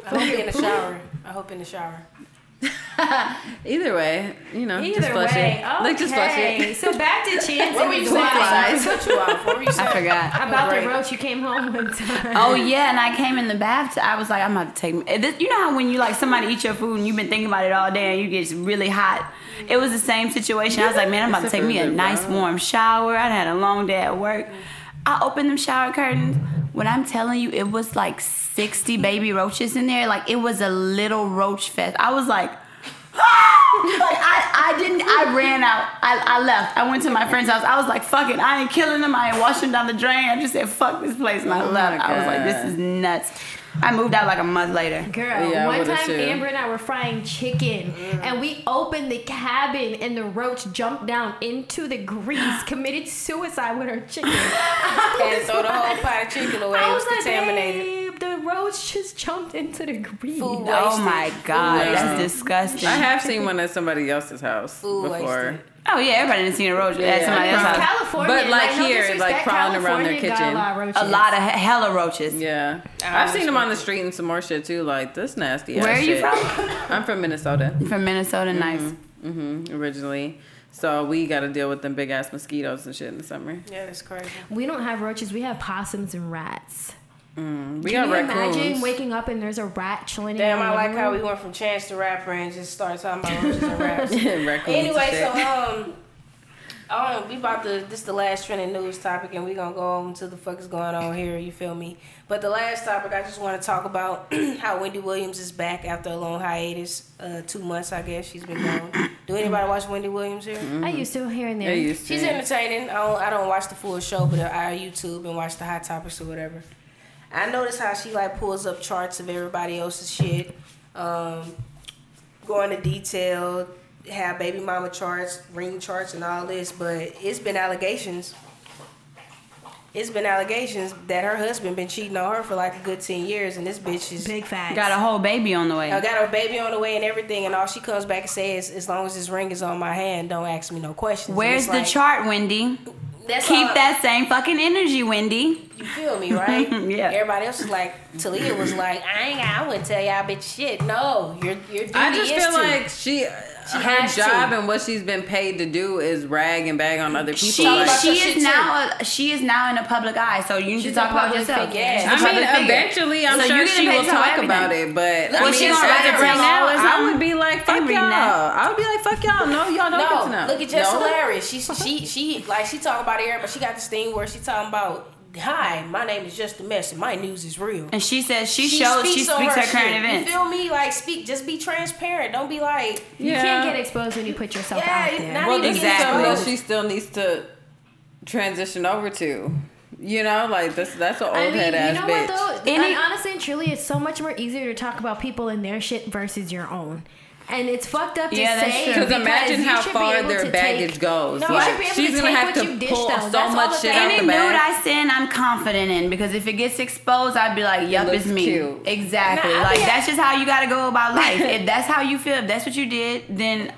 hope in the shower. I hope in the shower. Either way, you know, Either just flush way, it. Like just flush okay. it. So back to Chance What were and you saying? wife. I you off. What were you saying? I forgot. About the roach, you came home one time. Oh yeah, and I came in the bath. I was like, I'm about to take. This, you know how when you like somebody eat your food and you've been thinking about it all day and you get really hot. It was the same situation. I was like, man, I'm about to take me a nice warm shower. I had a long day at work. I opened them shower curtains. When I'm telling you, it was like 60 baby roaches in there. Like it was a little roach fest. I was like. "Ah!" like I, I didn't I ran out. I, I left. I went to my friend's house. I was like, fuck it. I ain't killing them. I ain't washing down the drain. I just said, fuck this place and I Oh left. my I was like, this is nuts. I moved out like a month later. Girl, Yeah, one time too. Amber and I were frying chicken and we opened the cabin and the roach jumped down into the grease, committed suicide with her chicken. And throw the whole pot of chicken away. I It was was like, contaminated. babe, the roach just jumped into the grease. Food Oh wasted. my god, Food that's wasted. disgusting. I have seen one at somebody else's house Food before. wasted. Oh yeah, everybody done seen a roach Yeah, at somebody I else's prob- house. California, But, like, no here, like, disrespect, crawling around their kitchen. A lot of, roaches. A lot of hella roaches. Yeah, I I've seen them on the street and some more shit too. Like this nasty. Where ass are you shit. from? I'm from Minnesota. From Minnesota, nice. Mm hmm originally. So we got to deal with them big ass mosquitoes and shit in the summer. Yeah, that's crazy. We don't have roaches. We have possums and rats. Mm, we Can got you raccoons. imagine waking up and there's a rat chilling Damn, in I like living how we went from Chance the Rapper and just started talking about roaches and raps. Raccoons and anyway, shit. so um, um, we about to this the last trending news topic, and we gonna go on to the fuck is going on here. You feel me? But the last topic, I just want to talk about how Wendy Williams is back after a long hiatus, uh, two months I guess she's been gone. Do anybody watch Wendy Williams here? I used to here and there. They used to. She's entertaining. I don't, I don't watch the full show, but I YouTube and watch the hot topics or whatever. I notice how she like pulls up charts of everybody else's shit, um, going to detail, have baby mama charts, ring charts, and all this. But it's been allegations. It's been allegations that her husband been cheating on her for like a good ten years, and this bitch is Big facts. Got a whole baby on the way. I got her baby on the way and everything, and all she comes back and says, as long as this ring is on my hand, don't ask me no questions. Where's the like, chart, Wendy? That's Keep all- that same fucking energy, Wendy. You feel me, right? Yeah. Everybody else was like, Talia was like, I ain't, I wouldn't tell y'all bitch shit. No, your your duty I just is feel to. like she, She her has job to. and what she's been paid to do is rag and bag on other people. She like, she is now a, she is now in the public eye, so you need She's to talk about yourself. figure, yeah. She's a I mean, figure. eventually, I'm So sure she will talk everything. about it. But Look, I was mean, she gonna as write of right now, I would be like, fuck y'all. I would be like, fuck y'all. No, y'all don't get to know. no, look at Jess No? hilarious. She she she like she talking about air, but she got this thing where she talking about, hi, my name is just a mess, and my news is real. And she says she, shows she on speaks her, shit. current events. You feel me? Like speak, just be transparent. Don't be like, You Yeah. can't get exposed when you put yourself Yeah, out there. not Well, even this get that she still needs to transition over to. You know, like this. That's an old I mean, head you ass know bitch. what though? Any- And honestly and truly, it's so much more easier to talk about people and their shit versus your own. And it's fucked up to Yeah, that's say. Because imagine how far their baggage take- goes. No, like should be able she's to gonna have what to you dish, pull though. so That's much the shit thing. out Any the nude. I send, I'm confident in because if it gets exposed, I'd be like, "Yup, looks it's me." cute. Exactly. Nah, I like that's just how you gotta go about life. if that's how you feel, if that's what you did, then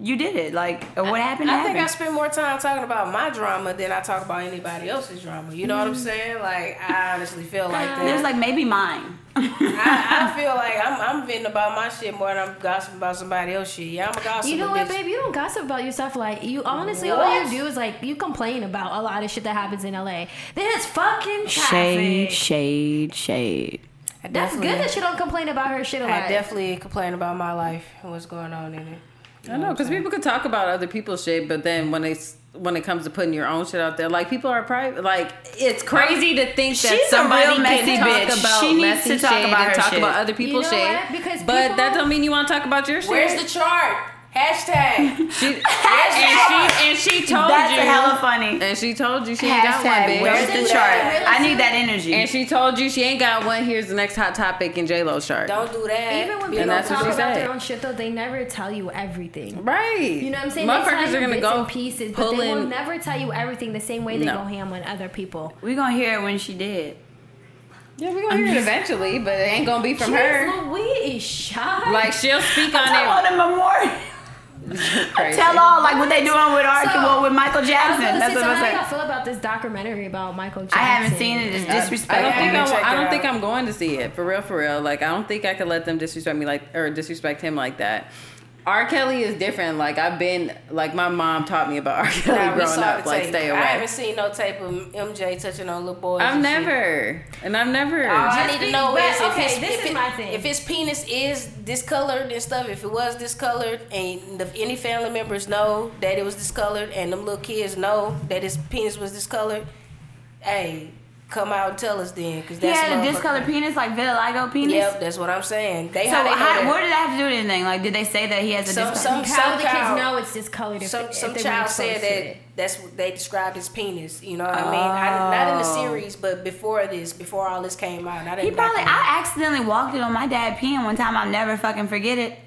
you did it. Like uh, what happened, I happened. think I spend more time talking about my drama than I talk about anybody else's drama. You know what I'm mm. saying? Like I honestly feel like that. There's like maybe mine. I, I feel like I'm I'm venting about my shit more than I'm gossiping about somebody else's shit. Yeah, I'm a gossip. You know what, babe? You don't gossip about yourself. Like you, honestly, all you do is like you complain about a lot of shit that happens in LA. There's fucking Shade, traffic. shade, shade. I That's good that you don't complain about her shit a lot. I definitely complain about my life and what's going on in it. I know, because people could talk about other people's shit, but then when they when it comes to putting your own shit out there, like people are private. Like it's crazy to think that She's a somebody real messy can talk bitch. about She needs messy to talk about and talk shit. about other people's You know shit. Because but people- that don't mean you want to talk about your shit. Where's the chart? Hashtag. she, and she and she told That's you hella funny. and she told you she ain't got one, Hashtag, bitch. where's the chart? I need that energy. And she told you she ain't got one. Here's the next hot topic in J Lo's chart. Don't do that. Even when people And that's what talk she about said. their own shit, though, they never tell you everything. Right. You know what I'm saying? They tell Motherfuckers you are gonna bits go and pieces, but they will never tell you everything the same way they No. go ham on other people. we gonna hear it when she did. Yeah, we're gonna hear it eventually, but it ain't gonna be from her. Jeez Louise, Chy. Like she'll speak on Tell all it. the memorial. Crazy. Tell all like what they doing with R. So- well, with Michael Jackson. That's what so I'm how do y'all feel about this documentary about Michael Jackson? I haven't seen it. It's I don't disrespectful. think I, I don't out. think I'm going to see it for real, for real. Like I don't think I could let them disrespect me like or disrespect him like that. R. Kelly is different. Like I've been like my mom taught me about R. Kelly Nah, growing up. Like tape. stay I haven't seen no tape of MJ touching on little boys. I've and shit. never, and I've never. All I need to know but, is if okay, his if, it- if his penis is discolored and stuff. If it was discolored, and the, any family members know that it was discolored, and them little kids know that his penis was discolored, hey, come out and tell us then, because that's He had a discolored penis, like vitiligo penis. Yep, that's what I'm saying. They So how they how, what did that have to do with anything? Like, did they say that he has a Some- discolored? some- How do the kids child- know it's discolored? If, some if some they child said that it? that's what they described his penis. You know what I mean? I, not in the Oh. series, but before this, before all this came out. I didn't He probably. I accidentally walked it on my dad peeing one time. I'll never fucking forget it.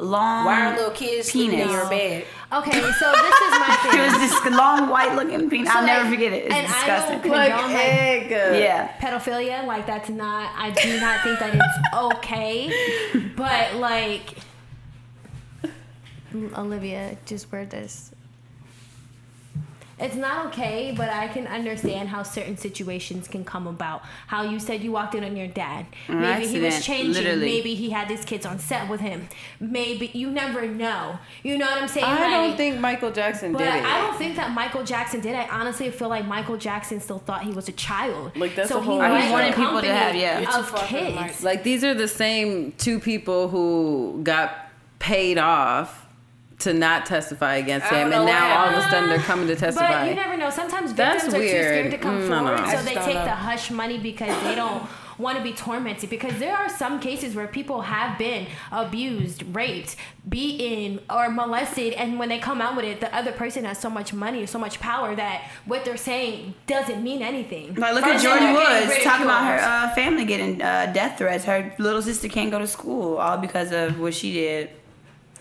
Long. Why are little kids sleeping in penis. your bed? Okay, so this is my thing. It was this long white looking penis. So, I'll never forget it. It's and I disgusting. don't condone like yeah. pedophilia. Like that's not. I do not think that it's okay. But like, Olivia, just wear this. It's not okay, but I can understand how certain situations can come about. How you said you walked in on your dad. An Maybe he was changing. literally. Maybe he had his kids on set with him. Maybe you never know. You know what I'm saying? I don't think Michael Jackson But did it. I don't think that Michael Jackson did. I honestly feel like Michael Jackson still thought he was a child. Like, that's so the whole he He led wanted people to company have- yeah. Of kids. Like these are the same two people who got paid off to not testify against him, and now all of a sudden they're coming to testify. But testify. you never know. Sometimes That's victims are too scared to come Mm, no, no. forward, I so they take know. the hush money because they don't want to be tormented. Because there are some cases where people have been abused, raped, beaten, or molested, and when they come out with it, the other person has so much money, so much power that what they're saying doesn't mean anything. Like, look at Jordyn Woods talking about her uh, family getting uh, death threats. Her little sister can't go to school all because of what she did.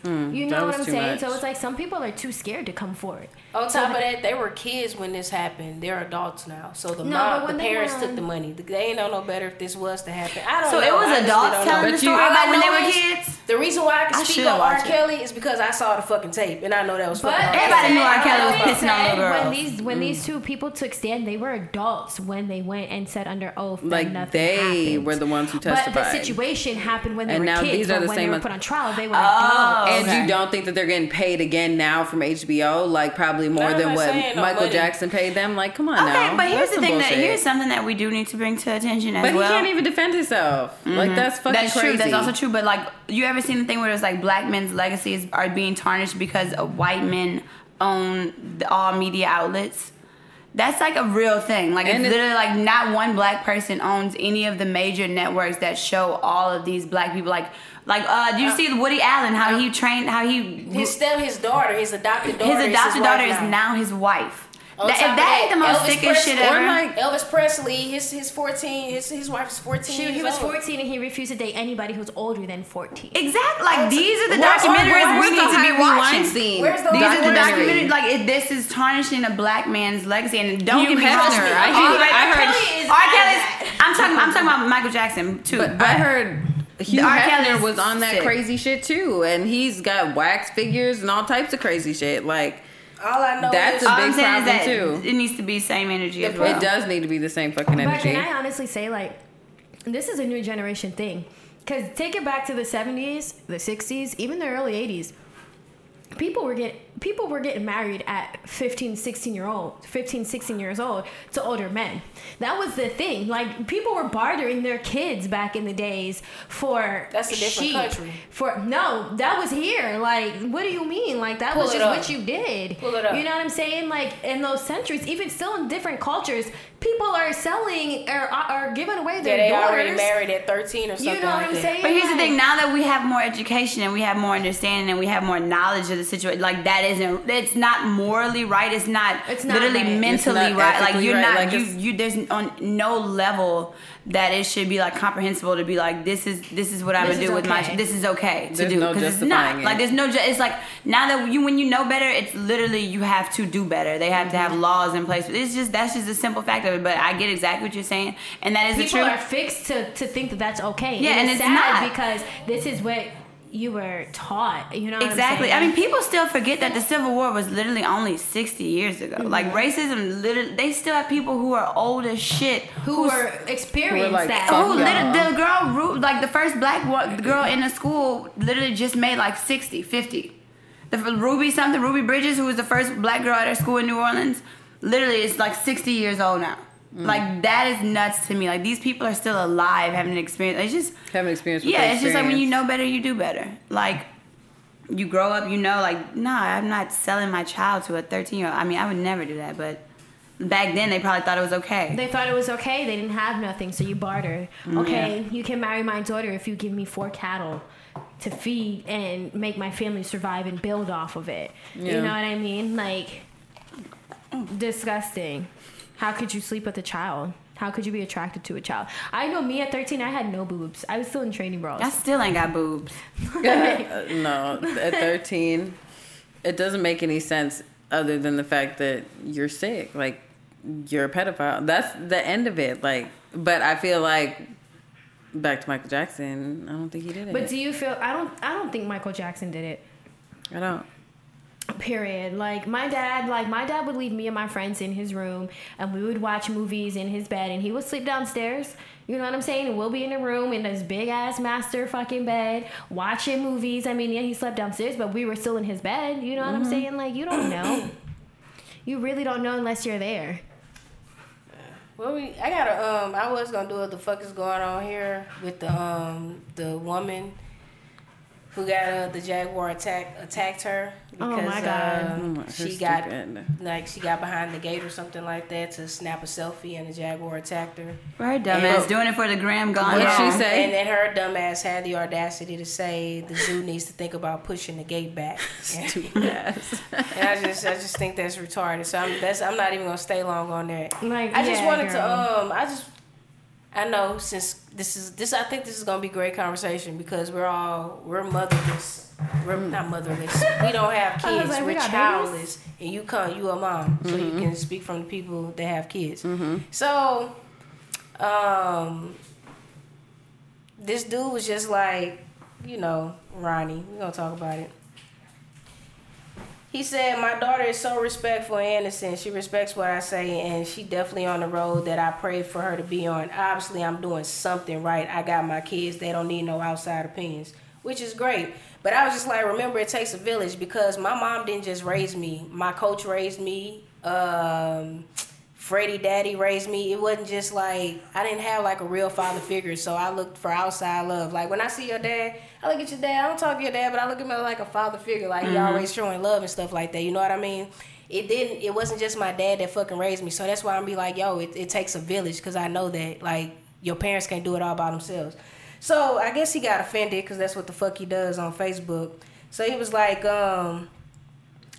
You know what I'm saying? much. So it's like some people are too scared to come forward. On So top of that, they were kids when this happened. They're adults now. So the No, mom, the parents were took the money. They ain't know no better if this was to happen. I don't So know. it was I honestly adults don't telling the But you- story about when they were kids. The reason why I can I speak shoulda on R. Kelly is because I saw the fucking tape and I know that was But fucking R. Everybody knew R. Kelly was Like pissing on said, little When these when mm. these two people took stand, they were adults when they went and said under oath that Like, nothing they happened. were the ones who testified. But the testified. situation happened when they And were now kids. these are but the when same they were put on trial, they were Oh. adults. And you don't think that they're getting paid again now from HBO? Like probably more than what saying Michael money. Jackson paid them? Like, come on Okay, now. but here's That's the thing that here's something that we do need to bring to attention as But well. he can't even defend himself. Like mm-hmm. that's fucking That's crazy. true. That's also true. But like, you ever seen the thing where it's like black men's legacies are being tarnished because white men own the, all media outlets? That's like a real thing. Like And it's literally like not one black person owns any of the major networks that show all of these black people. Like, like uh, do you see Woody Allen? How he trained? How he His still his daughter, his adopted daughter. his is adopted wife daughter is now his wife. On That, if that ain't the most Elvis sickest shit ever. Like- Elvis Presley, his his fourteen, his his wife is fourteen. Shoot, years he was old. 14 and he refused to date anybody who's older than 14. Exactly. Like these are the documentaries we need to be Harvey watching. Weinstein Where's the These are the documentaries. Like it, this is tarnishing a black man's legacy. And don't Hugh get me wrong. Hefner, I All hear- right, I R. heard- Kelly is- R. Kelly's. I'm talking. I'm talking about Michael Jackson too. But I heard Hugh R. Kelly's Hefner was on that sick. crazy shit too, and he's got wax figures and all types of crazy shit. Like All I know That's is a big I'm is that problem, too. it needs to be same energy as well. it does need to be the same fucking energy. But energy. can I honestly say, like, this is a new generation thing. Because take it back to the 70s, the 60s, even the early 80s. People were getting people were getting married at 15, 16 year old, 15, 16 years old to older men. That was the thing. Like people were bartering their kids back in the days for That's a different sheep. country. For no, that was here. Like, what do you mean? Like that Pull was just up. what you did. Pull it up. You know what I'm saying? Like in those centuries, even still in different cultures, people are selling or uh, are giving away that their they daughters. already married at thirteen or something You know like what I'm that. saying? But here's the thing: now that we have more education and we have more understanding and we have more knowledge of the situation, like that isn't. It's not morally right. It's not. It's not literally right. mentally It's not right. Like you're right. not. Like you. You. There's on no level that it should be like comprehensible to be like this is this is what I'm This gonna is do with my. This is okay to There's do no because it's not it. like there's no. ju- It's like now that you when you know better, it's literally you have to do better. They have to have mm-hmm. laws in place. But it's just that's just a simple fact of it. But I get exactly what you're saying, and that is the people truth. are fixed to, to think that that's okay. Yeah, and it's it's sad not. because this is what you were taught. You know what Exactly. I'm I mean, people still forget that the Civil War was literally only 60 years ago. Like Mm-hmm. racism, literally, they still have people who are old as shit who were experienced like, that. Who literally, the girl, like the first black girl in the school, literally just made like 60, 50. The Ruby something, Ruby Bridges, who was the first black girl at her school in New Orleans, literally is like 60 years old now. Mm. Like that is nuts to me. Like these people are still alive, having an experience. It's just Having experience with yeah, the it's just like when you know better, you do better. Like you grow up, you know, like nah, I'm not selling my child to a 13 year old. I mean, I would never do that, but back then they probably thought it was okay. They thought it was okay. They didn't have nothing, so you barter. Mm, Okay, you can marry my daughter if you give me four cattle to feed and make my family survive and build off of it. You know what I mean? Like, disgusting. How could you sleep with a child? How could you be attracted to a child? I know me at 13, I had no boobs. I was still in training bras. I still ain't got boobs. No, at 13, it doesn't make any sense other than the fact that you're sick. Like, you're a pedophile. That's the end of it. Like, but I feel like back to Michael Jackson, I don't think he did it. But do you feel? I don't. I don't think Michael Jackson did it. I don't. Period. Like my dad, like my dad would leave me and my friends in his room, and we would watch movies in his bed, and he would sleep downstairs. You know what I'm saying? And we'll be in a room in this big ass master fucking bed watching movies. I mean, yeah, he slept downstairs, but we were still in his bed. You know what I'm saying? Like you don't know. you really don't know unless you're there. Well, we, I gotta, um, I was gonna do what the fuck is going on here with the, um, the woman who got uh, the jaguar attack attacked her Oh, my God. um, Oh, she got stupid. like she got behind the gate or something like that to snap a selfie and the jaguar attacked her. Her dumbass doing it for the gram gone What'd she say? And then her dumbass had the audacity to say the zoo needs to think about pushing the gate back. And, Stupid ass. and I just I just think that's retarded. So I'm that's I'm not even gonna stay long on that. Like I just yeah, wanted girl. to um I just I know since this is this I think this is gonna be great conversation because we're all we're motherless. We're mm. not motherless. We don't have kids. like, we we're got childless. And you come you a mom. So you mm-hmm. can speak from the people that have kids. Mm-hmm. So um this dude was just like, you know, Ronnie. We're gonna talk about it. He said, My daughter is so respectful and innocent. She respects what I say, and she definitely on the road that I prayed for her to be on. Obviously, I'm doing something right. I got my kids, they don't need no outside opinions, which is great. But I was just like, remember, it takes a village because my mom didn't just raise me. My coach raised me. Um, Freddie Daddy raised me. It wasn't just like I didn't have like a real father figure, so I looked for outside love. Like when I see your dad, I look at your dad. I don't talk to your dad, but I look at him like a father figure. Like he always showing love and stuff like that. You know what I mean? It didn't. It wasn't just my dad that fucking raised me. So that's why I'm be like, yo, it, it takes a village because I know that like your parents can't do it all by themselves. So I guess he got offended because that's what the fuck he does on Facebook. So he was like, um,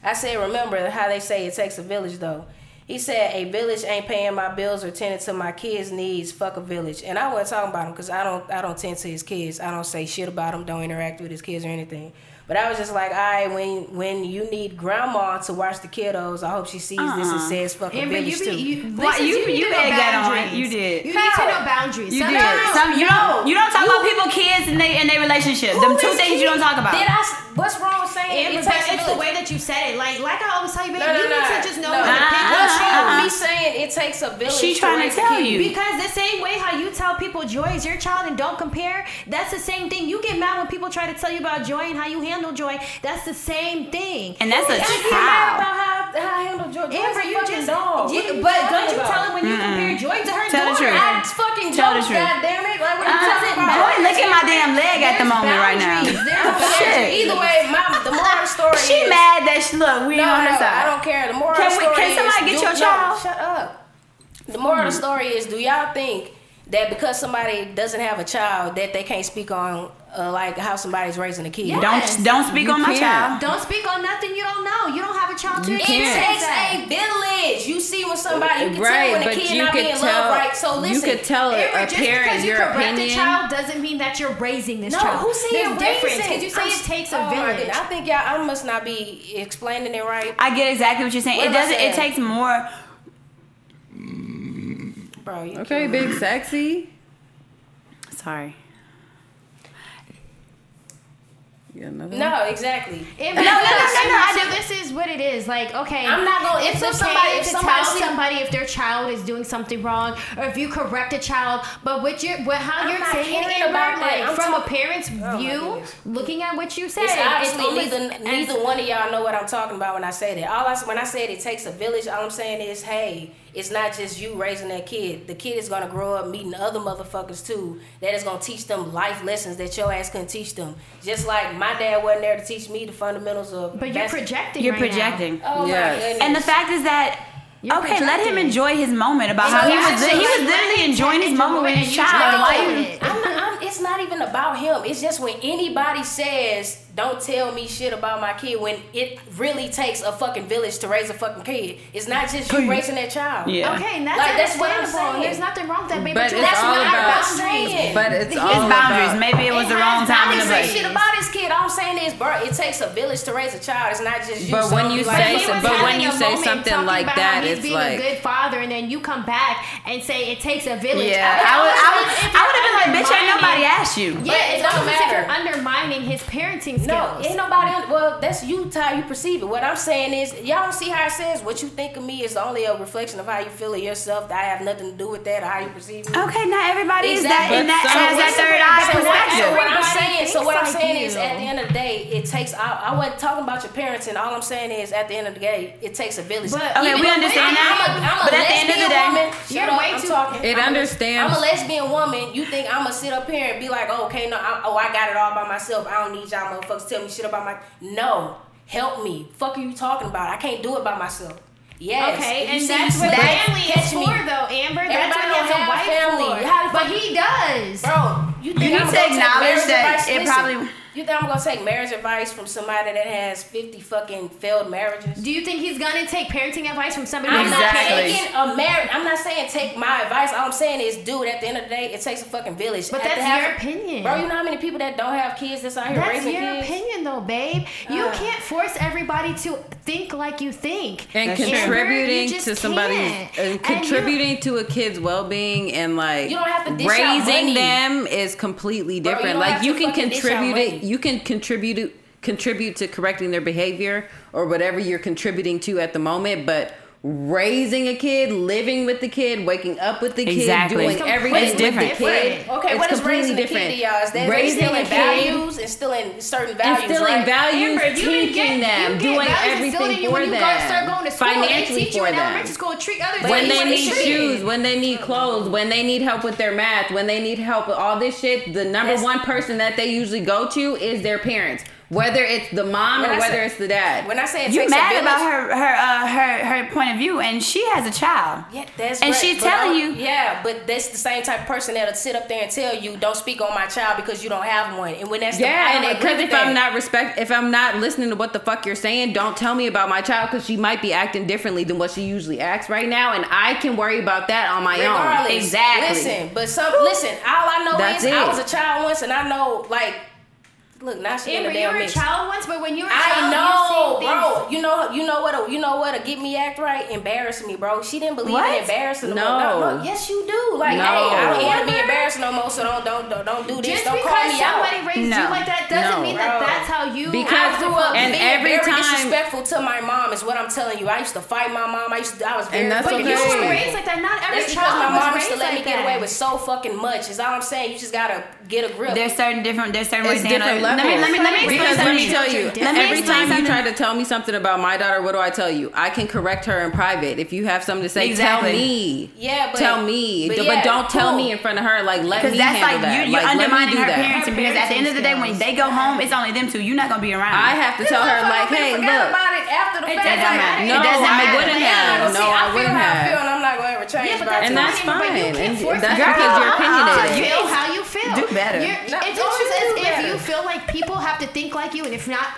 I said, remember how they say it takes a village though. He said, a village ain't paying my bills or tending to my kids' needs. Fuck a village. And I wasn't talking about him because I don't, I don't tend to his kids. I don't say shit about him. Don't interact with his kids or anything. But I was just like, all right, when when you need grandma to watch the kiddos, I hope she sees this and Uh-uh. says fuck a Amber, village you, be, too. you, Why, listen, you- need you to know that on. boundaries. You did. You need How? to know boundaries. You Some did. people- Some, you no. don't. You don't talk You- about people, kids, and they and their relationship. Them two things he? you don't talk about. Did I? S- What's wrong with saying it but takes a it's the way that you said it. Like, like I always tell you, baby, No, no, you no. need to just know no. when to pick Uh-uh. What's Uh-uh. with me saying it takes a village? She trying to raise a tell you. Because the same way how you tell people Joie is your child and don't compare, that's the same thing. You get mad when people try to tell you about Joie and how you handle Joie. That's the same thing. And that's a get child. About how, how I handle George. Amber, you just, dog. you- you but don't you about? tell her when you compare Joie to her Tell the daughter? truth. I fucking Tell the jokes, truth. goddamn it! Like what are you Uh, talking about? Boy, look at my damn leg at the There's moment right now. boundaries. There's I don't. Shit. Either way, my, the moral story She is mad that she look. We No, on her no, side. I don't care. The moral Can of we- story can somebody is, get do- your no, child? shut up. The moral of the story is: Do y'all think that because somebody doesn't have a child, that they can't speak on uh, like how somebody's raising a kid? Yeah. Don't don't speak You on my can't. child. Don't speak on nothing you don't know. You don't have a child to You It can't. takes a village. You see when somebody, you can Right, tell when a but kid you not could being tell- loved right. So you could tell a, a just parent because you your correct opinion. a child doesn't mean that you're raising this No, child. who said There's difference raising? because you say I'm- it takes a oh my village. I think y'all, I must not be explaining it right, I get exactly what you're saying. What it doesn't. It takes more. Bro. You Okay, big sexy. Sorry. You one? No, exactly. Amber, No, no, no, no, no, I So this is what it is. Like, okay, I'm not gonna- If if the somebody- somebody, if to somebody tell somebody if their child is doing something wrong, or if you correct a child, but what you're, what how I'm you're saying caring Amber, about that. like from talk- a parent's oh my view, looking at what you said, It's obviously almost- neither as- neither one of y'all know what I'm talking about when I say that. All I when I said it takes a village, all I'm saying is, hey, it's not just you raising that kid. The kid is gonna grow up meeting other motherfuckers too. That is gonna teach them life lessons that your ass couldn't teach them. Just like my dad wasn't there to teach me the fundamentals of. But you're projecting. You're right now. projecting. Oh Yes. my goodness. And the fact is that. You're okay, let him enjoy his moment about how he was. just He was literally enjoying his moment with his And you child. just Why know you? it. I'm not, I'm, it's not even about him. It's just when anybody says, "Don't tell me shit about my kid," when it really takes a fucking village to raise a fucking kid. It's not just you raising that child. Yeah. Okay, and that's Like, that's what I'm saying. There's nothing wrong with that, baby. But you it's have all to not about. saying. But it's His all His boundaries. about- Maybe it was It the wrong time I in didn't the say shit about his kid. All I'm saying saying is, bro, it takes a village to raise a child. It's not just you. But So when you like, say he so- but when you say something like about that, how he's it's being like- a good father, and then you come back and say it takes a village. Yeah, I would, I would, almost as if I would have been like, you're bitch, ain't nobody asked you. Yeah, it's it don't almost as if you're undermining his parenting skills. No, ain't nobody. Un- well, that's you. How you perceive it. What I'm saying is, y'all don't see how it says what you think of me is only a reflection of how you feel of yourself. That I have nothing to do with that or how you perceive me. Okay, not everybody is that, Exactly. and that But has that third eye So what, so what I'm saying, so what I'm like saying you. is, at the end of the day, it takes. I, I wasn't talking about your parents, and all I'm saying is, at the end of the day, it takes a village. But- Okay, Even we understand that, I'm a, I'm a but at the end of the day, woman. you're Shut up, way I'm too- talking. It I'm understands- I'm a lesbian woman. You think I'm gonna sit up here and be like, oh, okay, no, I, oh, I got it all by myself. I don't need y'all motherfuckers to tell me shit about my. No, help me. Fuck are you talking about? I can't do it by myself. Yes. Okay, If and that's what smack, family is catch me. for, though, Amber. That's what he don't has a have wife family. for. But he does. Bro, you think You need I'm to acknowledge that advice? it Listen, probably- You think I'm gonna take marriage advice from somebody that has 50 fucking failed marriages? Do you think he's gonna take parenting advice from somebody? I'm who's not Exactly. taking a marriage. I'm not saying take my advice. All I'm saying is, dude, at the end of the day, it takes a fucking village. But At that's the half- your opinion. Bro, you know how many people that don't have kids that's out here That's raising kids. That's your opinion, though, babe. You Uh. can't force everybody to think like you think. and That's true. contributing to somebody can't. and And contributing to a kid's well-being and like You don't have to dish out raising money. them is completely different don't like you can fucking dish out contribute it money. You can contribute contribute to correcting their behavior or whatever you're contributing to at the moment but raising a kid living with the kid waking up with the kid Exactly. doing It's everything completely with the different. kid Okay, it's what is completely raising a different kid to y'all? Is that raising instilling a kid values, instilling certain values, instilling right? values, Amber, teaching get, them, doing everything instilled in you for them, you go start going to school. financially they teach you for in them. elementary school treat others when they need should shoes, when they need clothes, when they need help with their math, when they need help with all this shit, the number That's- one person that they usually go to is their parents. Whether it's the mom When or I whether say- it's the dad. When I say it You takes a mad village, about her her uh, her her point of view, and she has a child. Yeah, that's And great, she's telling you- Yeah, but that's the same type of person that'll sit up there and tell you, "Don't speak on my child because you don't have one." And when that's the, yeah, don't and because with if I'm not respect, if I'm not listening to what the fuck you're saying, don't tell me about my child because she might be acting differently than what she usually acts right now, and I can worry about that on my own. Exactly. Listen, but some listen. All I know That's is I was a child once, and I know like, look, now she in Amber, the you damn were a child once, but when you were a I child, know, you bro. You know, you know what? You know what? To get me act right, embarrass me, bro. She didn't believe What? in embarrassing. No. no, yes, you do. Like, No. hey, I don't want to be Never. embarrassed no more. So don't, don't, don't, don't do this. Just don't call because me out. somebody raised No. you like that doesn't No. mean that Bro. that's how you. Because- I grew up And being every very time- disrespectful to my mom is what I'm telling you. I used to fight my mom. I used to, I was very And that's fucking But you okay. were disrespectful. raised like that. Not every That's child my mom raised used to let me get away with so fucking much. Is all I'm saying. You just gotta get a grip. There's certain different. There's certain ways to different it. Let me let me let me because let me tell you, Let me every explain time you try to tell me something about my daughter, what do I tell you? I can correct her in private. If you have something to say, Exactly. tell me. Yeah, but- tell me. but But, don't tell cool. me in front of her. Like let me that's handle like that. you, you're like, undermining her that. parenting because at the end of the day, when they go home, it's only them two. You're not gonna be around. I have to tell her like, hey, look. about it after the It fact. doesn't matter. No, It doesn't I wouldn't have. No, I, I wouldn't how I have. feel, and I'm not gonna ever change. Yeah, but bro. that's And that's fine. can't And force that's because you're to opinionated. feel how you feel. Do better. It's but as if you feel like people have to think like you, and if not,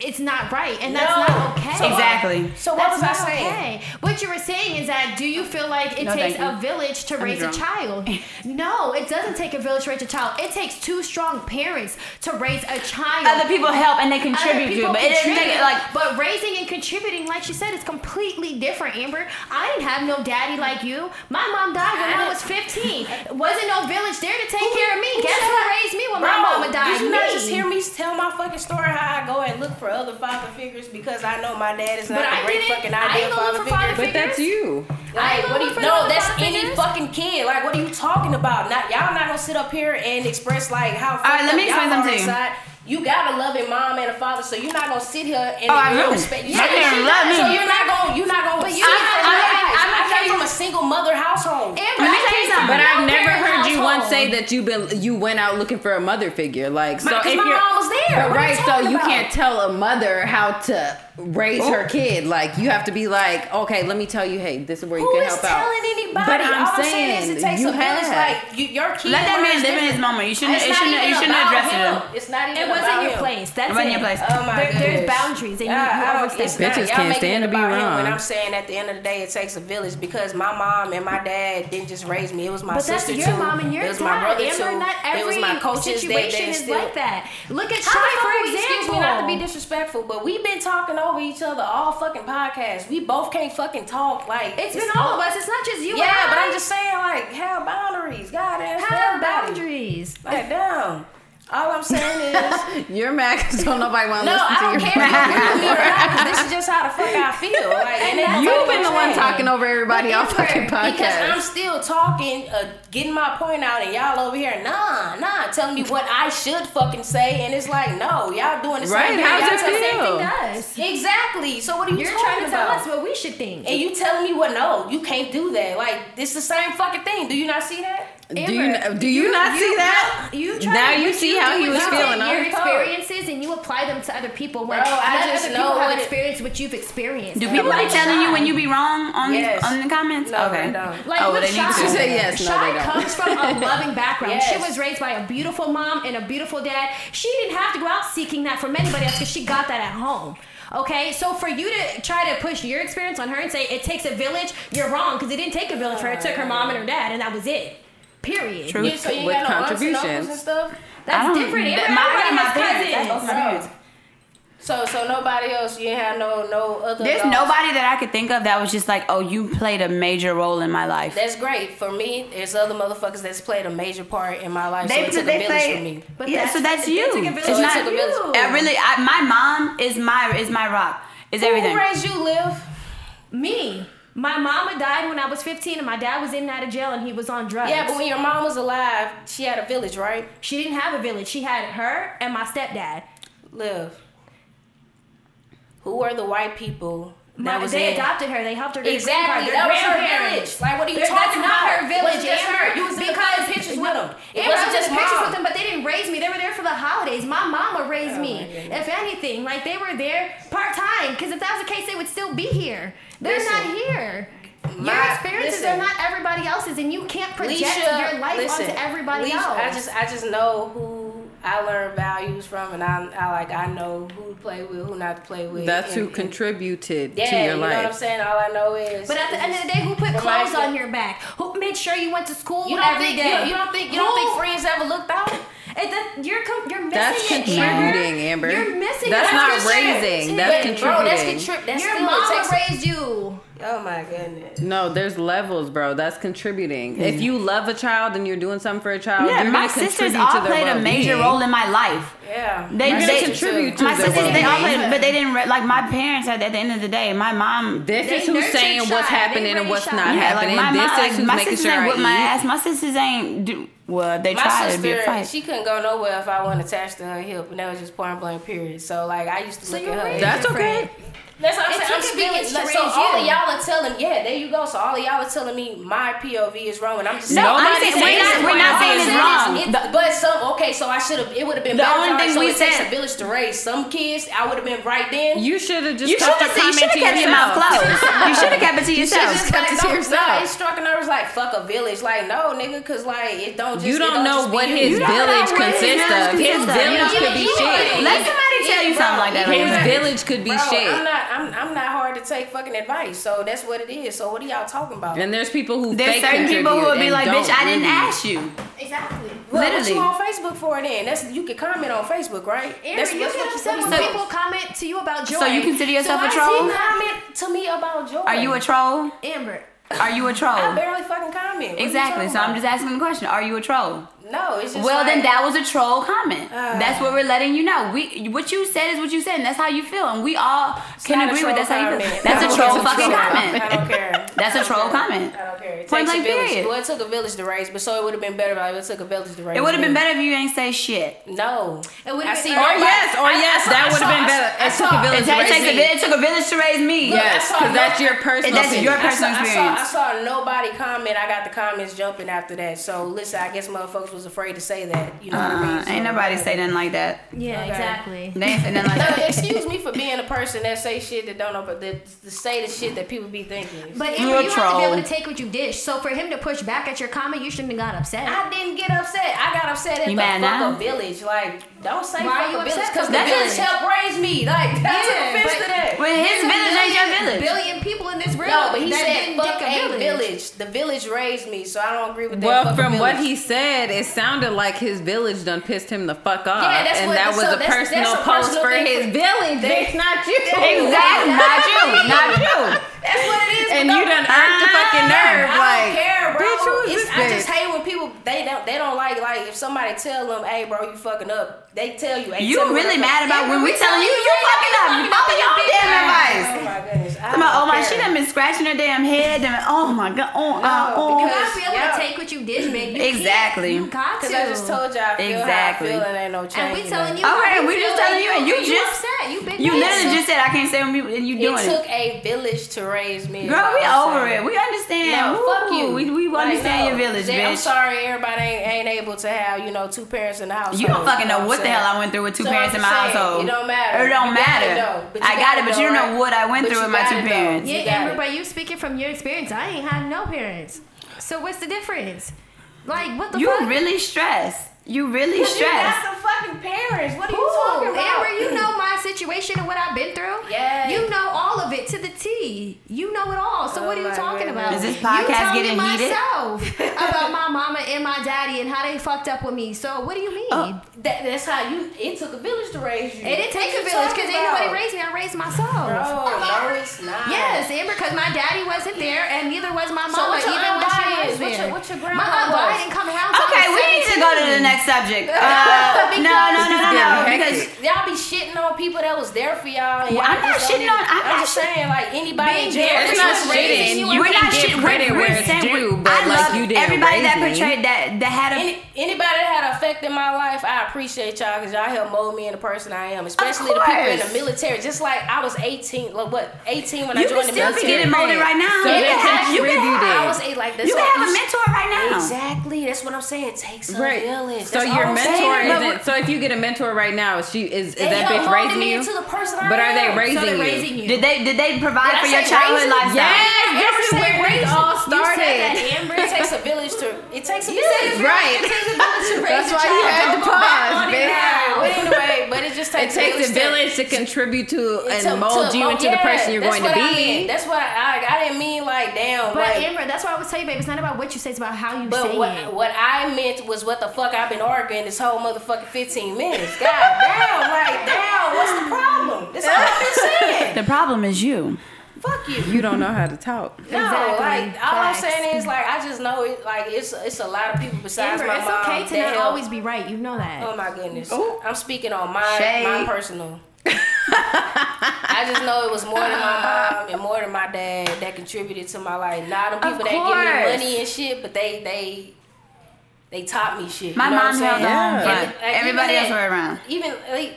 it's not right, and that's No. not okay. So, Exactly. So what That's was I saying? okay. What you were saying is that do you feel like it No, takes a village to raise a child? No, it doesn't take a village to raise a child. It takes two strong parents to raise a child. Other people help and they contribute to it, but it take it like. but raising and contributing, like she said, is completely different. Amber, I didn't have no daddy like you. My mom died when I was 15. Wasn't no village there to take care of me. Guess who raised me when Bro, my mama died? Did you not Me. just hear me tell my fucking story how I go and look for other father figures because I know my dad is not But a I great didn't- fucking I ideal ain't gonna father look for father figure? But that's you. Like, what do you? No, no that's any figures. fucking kid. Like, what are you talking about? Not y'all not gonna sit up here and express like how. right, let me explain something to you. Got a loving mom and a father, so you're not gonna sit here and Oh, I ignore do. respect. My Yeah, parents you- love me. So you're not gonna, you're not gonna. But you- it I'm- I'm- your eyes. I'm gonna I came from a single mother household. Amber, I tell you came something. from But a I've never heard you once say that you been you went out looking for a mother figure. Like so, My- 'cause if my mom was there. But What are you right, so talking you can't tell a mother how to raise her oh. kid. Like you have to be like, okay, let me tell you, hey, this is where you Who can is help out. Who is telling anybody? But I'm All I'm saying saying is it takes you a village. have. Like you, your kid. Let that man live in his different. moment. You shouldn't. It's You shouldn't. You shouldn't address it him. him. It's not even It wasn't about your him. place. That's It wasn't your place. Oh my There- goodness. There's boundaries, and you, I- I you overstep. it's them. not- Bitches y'all can't making stand it to be about him wrong. When I'm saying at the end of the day, it takes a village because my mom and my dad didn't just raise me. It was my But that's sister your too. mom and your it was dad. my brother Amber, too. not every it was my coaches that situation is like that. Look at How Chy, the for example. Excuse me, not to be disrespectful, but we've been talking over each other all fucking podcast. We both can't fucking talk. Like It's been all of us. It's not just you. Yeah, but. I'm just saying, like, have boundaries. God, damn, have boundaries. Like, damn. All I'm saying is, You're mad because don't nobody want to no, listen to your care if you agree with me or not, because this is just how the fuck I feel. Like, and You've been the one talking over everybody on fucking Because I'm still talking, uh, getting my point out, and y'all over here, nah, nah, telling me what I should fucking say, and it's like, no, y'all doing the Right, same thing. how's it feel? Exactly. So what are you You're trying to tell us what we should think. and you telling me what? No, you can't do that. Like it's the same fucking thing. Do you not see that? Do you do you, not see that? You try Now to- you what see how he is was you feeling, take Your oh. experiences and you apply them to other people. When Bro, I just know people have what it- experienced what you've experienced. Do people like be telling you when you be wrong on Yes. on the comments? No, okay. Like Oh, well, with they need Chy, to. She said yes, no, Chy they don't. comes from a loving background. She was raised by a beautiful mom and a beautiful dad. She didn't have to go out seeking that from anybody else because she got that at home. Okay, so for you to try to push your experience on her and say it takes a village, you're wrong because it didn't take a village for her. It took her mom and her dad, and that was it. Period. True. You, so you With got no aunts and contributions. and stuff. That's don't- different. that- Amber, my- I got my has. That's my parents. So so nobody else. You ain't have no no other. There's dogs? nobody that I could think of that was just like, oh, you played a major role in my life. That's great for me. There's other motherfuckers that's played a major part in my life. They- so it took they a village play- for me. But Yeah, so that's it you. took a It's village not- to it took a village. you. I really, I, my mom is my is my rock. Is everything. Who raised you, Liv? Me. My mama died when I was 15 and my dad was in and out of jail and he was on drugs. Yeah, but when your mom was alive, she had a village, right? she didn't have a village. She had her and my stepdad. Liv. Who are the white people that was they in? adopted her. They helped her get a green Exactly, card. that was her village. Like, what are you They're- talking that's not about? her village. It was just her. You was because pictures with them. It wasn't just pictures with them, but they didn't raise me. They were there for the holidays. My mama raised Oh, me. If anything, like they were there part time. Because if that was the case, they would still be here. They're Listen. not here. Your My- experiences listen. are not everybody else's, and you can't project Leisha, your life listen, onto everybody Leisha, else. I just I just know who I learn values from, and I, I like I know who to play with, who not to play with. That's who and- and- contributed Yeah, to you your know what I'm saying. All I know is. But at the end of the day, who put clothes on your back? Who made sure you went to school you don't every think day? you don't, you don't think you don't think friends ever looked out? And that, you're you're missing That's it, contributing, Amber. You're missing That's not what I'm saying. raising. That's But, Bro, that's contributing. contrib- That's Your still, mama takes- raised you. Oh my goodness. No, there's levels, bro. That's contributing. If you love a child and you're doing something for a child, Yeah, you're my sisters all to played a well-being. major role in my life. Yeah. They, You're they gonna contribute to my their sisters. They all well-being. but they didn't re- like my parents. At, at the end of the day, my mom. This They is who's nurtured saying what's happening They and what's raised not Chy. Yeah, like happening. my this mom, is like, who's my making sisters sure ain't I whip my ass. My sisters ain't do well. They My tried to be a sister, fight. she couldn't go nowhere if I wasn't attached to her hip, and that was just point blank period. So like I used to So look at her. That's different. okay. That's what I'm saying. I'm speaking. like, so all of you. y'all are telling, yeah, there you go. So all of y'all are telling me my POV is wrong, and I'm just No, saying, I'm saying we're not. We're not saying it's wrong. The- but some okay, so I should have. It would have been The better. only I- thing so we it takes said- a village to raise some kids. I would have been right then. You should have just You kept should have. You comment should have to kept your mouth yourself. closed. You should have kept it to You yourself. just kept it to yourself. Nah, it struck a nerve. It's like fuck a village. Like no, nigga, cause like it don't just. You don't know what his You village consists of. His village could be shit. Let somebody tell you something like that. His village could be shit. I'm not. I'm, I'm not hard to take fucking advice. So that's what it is. So what are y'all talking about? And there's people who There's certain people who contribute would be like, don't "Bitch, I didn't really. ask you." Exactly. Well, what literally. you on Facebook for then? That's you can comment on Facebook, right? Amber, you that's get what upset when so- people comment to you about Joie. So you consider yourself So a troll? does You comment to me about Joie. Are you a troll? Amber. Are you a troll? I barely fucking comment. What Exactly. talking So I'm just asking the question: Are you a troll? No, it's just Well, like, then that was a troll comment. Ah. that's what we're letting you know. We what you said is what you said, and that's how you feel, and we all can agree with troll that's how you feel. comment. That's I a don't troll care. fucking I comment. don't care. That's I a don't troll comment. I don't care. It Point takes a blank village. period. Well, it took a village to raise, but so it would have been better if it took a village to raise. It would have been better if you ain't say shit. No, It would've I been- see Or Or nobody- yes, or I- I yes, saw- that would have been better. It took a village It, to raise me. it took a village to raise me. Yes, because that's your personal That's your personal experience. I saw, I saw nobody comment. I got the comments jumping after that. So listen, I guess motherfuckers was afraid to say that. You know what I mean? Uh, So, ain't nobody say nothing like that. Yeah, Okay. exactly. They ain't say nothing like No, excuse me for being a person that say shit that don't know, but that, that say the shit that people be thinking. But You Amber, you have to be able to take what you dish. So for him to push back at your comment, you shouldn't have got upset. I didn't get upset. I got upset at You the mad fuck now? a village. Like, don't say Why fuck you a village upset? because the That's village just- helped raise me. Like, I took Yeah, offense but- to that. Well, his a village ain't your village. Billion people in this room. No, but he said fuck a village. The village raised me, so I don't agree with that. Well, from what he said, it sounded like his village done pissed him the fuck off, Yeah, that's and what- that was so a that's- personal that's a post personal for his village. They- Bitch, not you. Exactly. Not you. Not you. like somebody tell them, "Hey, bro, you fucking up." They tell you, hey, You tell really mad about when we we telling you you fucking up. You follow your own damn advice. Oh my goodness. I Come on, oh my, she done been scratching her damn head. Done, oh my god, oh, No, uh, oh. You because- gotta be able Yeah. to take what you did, baby. You Exactly. You got to. Because I just told you I feel Exactly. how I feel and ain't no change. And we telling you. Okay, we just feel, telling you, and you you just- upset. You been You literally just said I can't say when you and you doing It it. took a village to raise me. is Girl, we over it. We understand. No, fuck you. We, we understand your village, They- I'm sorry, everybody ain't, ain't able to have you know two parents in the house. You don't fucking know what the hell I went through with two So parents I'm in my saying, household. it don't matter. It don't You matter. it, though. But I got got it, it, but though, you don't right? know what I went But through with my two it, though. parents. Yeah, You got Amber, it. but you speaking from your experience. I ain't had no parents. So what's the difference? Like what the fuck You fuck? really stressed. You really You got stressed. some fucking parents. What are you talking about? Amber, you know my situation and what I've been through. Yeah. You know all of it to the T. You know it all. So Oh what are you talking goodness. about? Is this You podcast tell me getting heated? myself about my mama and my daddy and how they fucked up with me. So what do you mean? Oh, that, that's how you. It took a village to raise you. It didn't take a village because ain't nobody raised me. I raised myself. Bro, no, it's not. Yes, Amber, because my daddy wasn't there, and neither was my So mama. what your even when she was is? What your- what your grandma My aunt didn't come around. Okay, we need to go to the 17. Next subject. Uh, no, no, no, no, no. Because y'all be shitting on people that was there for y'all. Y'all I'm not shitting on- I'm I'm not just saying, like anybody there It's not was what's raising shitting. you. You we're not give shit- credit we're- we're saying- due, but, I like, love you didn't everybody that portrayed that that had a Any, anybody that had an effect in my life, I appreciate y'all because y'all helped mold me into the person I am. Especially the people in the military. Just like I was 18, like what 18 when I You joined can the still be military. getting molded right now. So You can have- you can have- I was like. You can have a mentor right now. Exactly. That's what I'm saying. It takes a Right. Village. So your mentor saying. isn't. So if you get a mentor right now, she is, is that bitch raising you? into the person I But are they raising So they're you? raising you. Did they did they provide Did for your childhood raising? lifestyle? Yes, this is where this raising. all started. that, Amber. It takes a village to. It takes a village. said it Right. It takes a village to raise That's why you child. had to Don't go back pause, on it bitch. But anyway, but it just takes. It takes, takes a village to contribute to to- and mold you into the person you're going to be. That's what I, I. I didn't mean like damn. But Amber, that's why I was telling you, babe. It's not about what you say; it's about how you say what, it. what I meant was what the fuck I've been arguing this whole motherfucking 15 minutes. God damn, like, damn, what's the problem? That's all I've been saying. The problem is you. Fuck you. You don't know how to talk. No, Exactly. like all I'm saying is like I just know it. Like it's it's a lot of people besides Amber, my it's mom. okay to that not help. always be right. You know that. Oh my goodness. Ooh. I'm speaking on my Shade. my personal. I just know it was more than my mom and more than my dad that contributed to my life. Not them people that give me money and shit, but they they they taught me shit. My you know mom what held saying? on, Yeah. but like, everybody else were around. Even like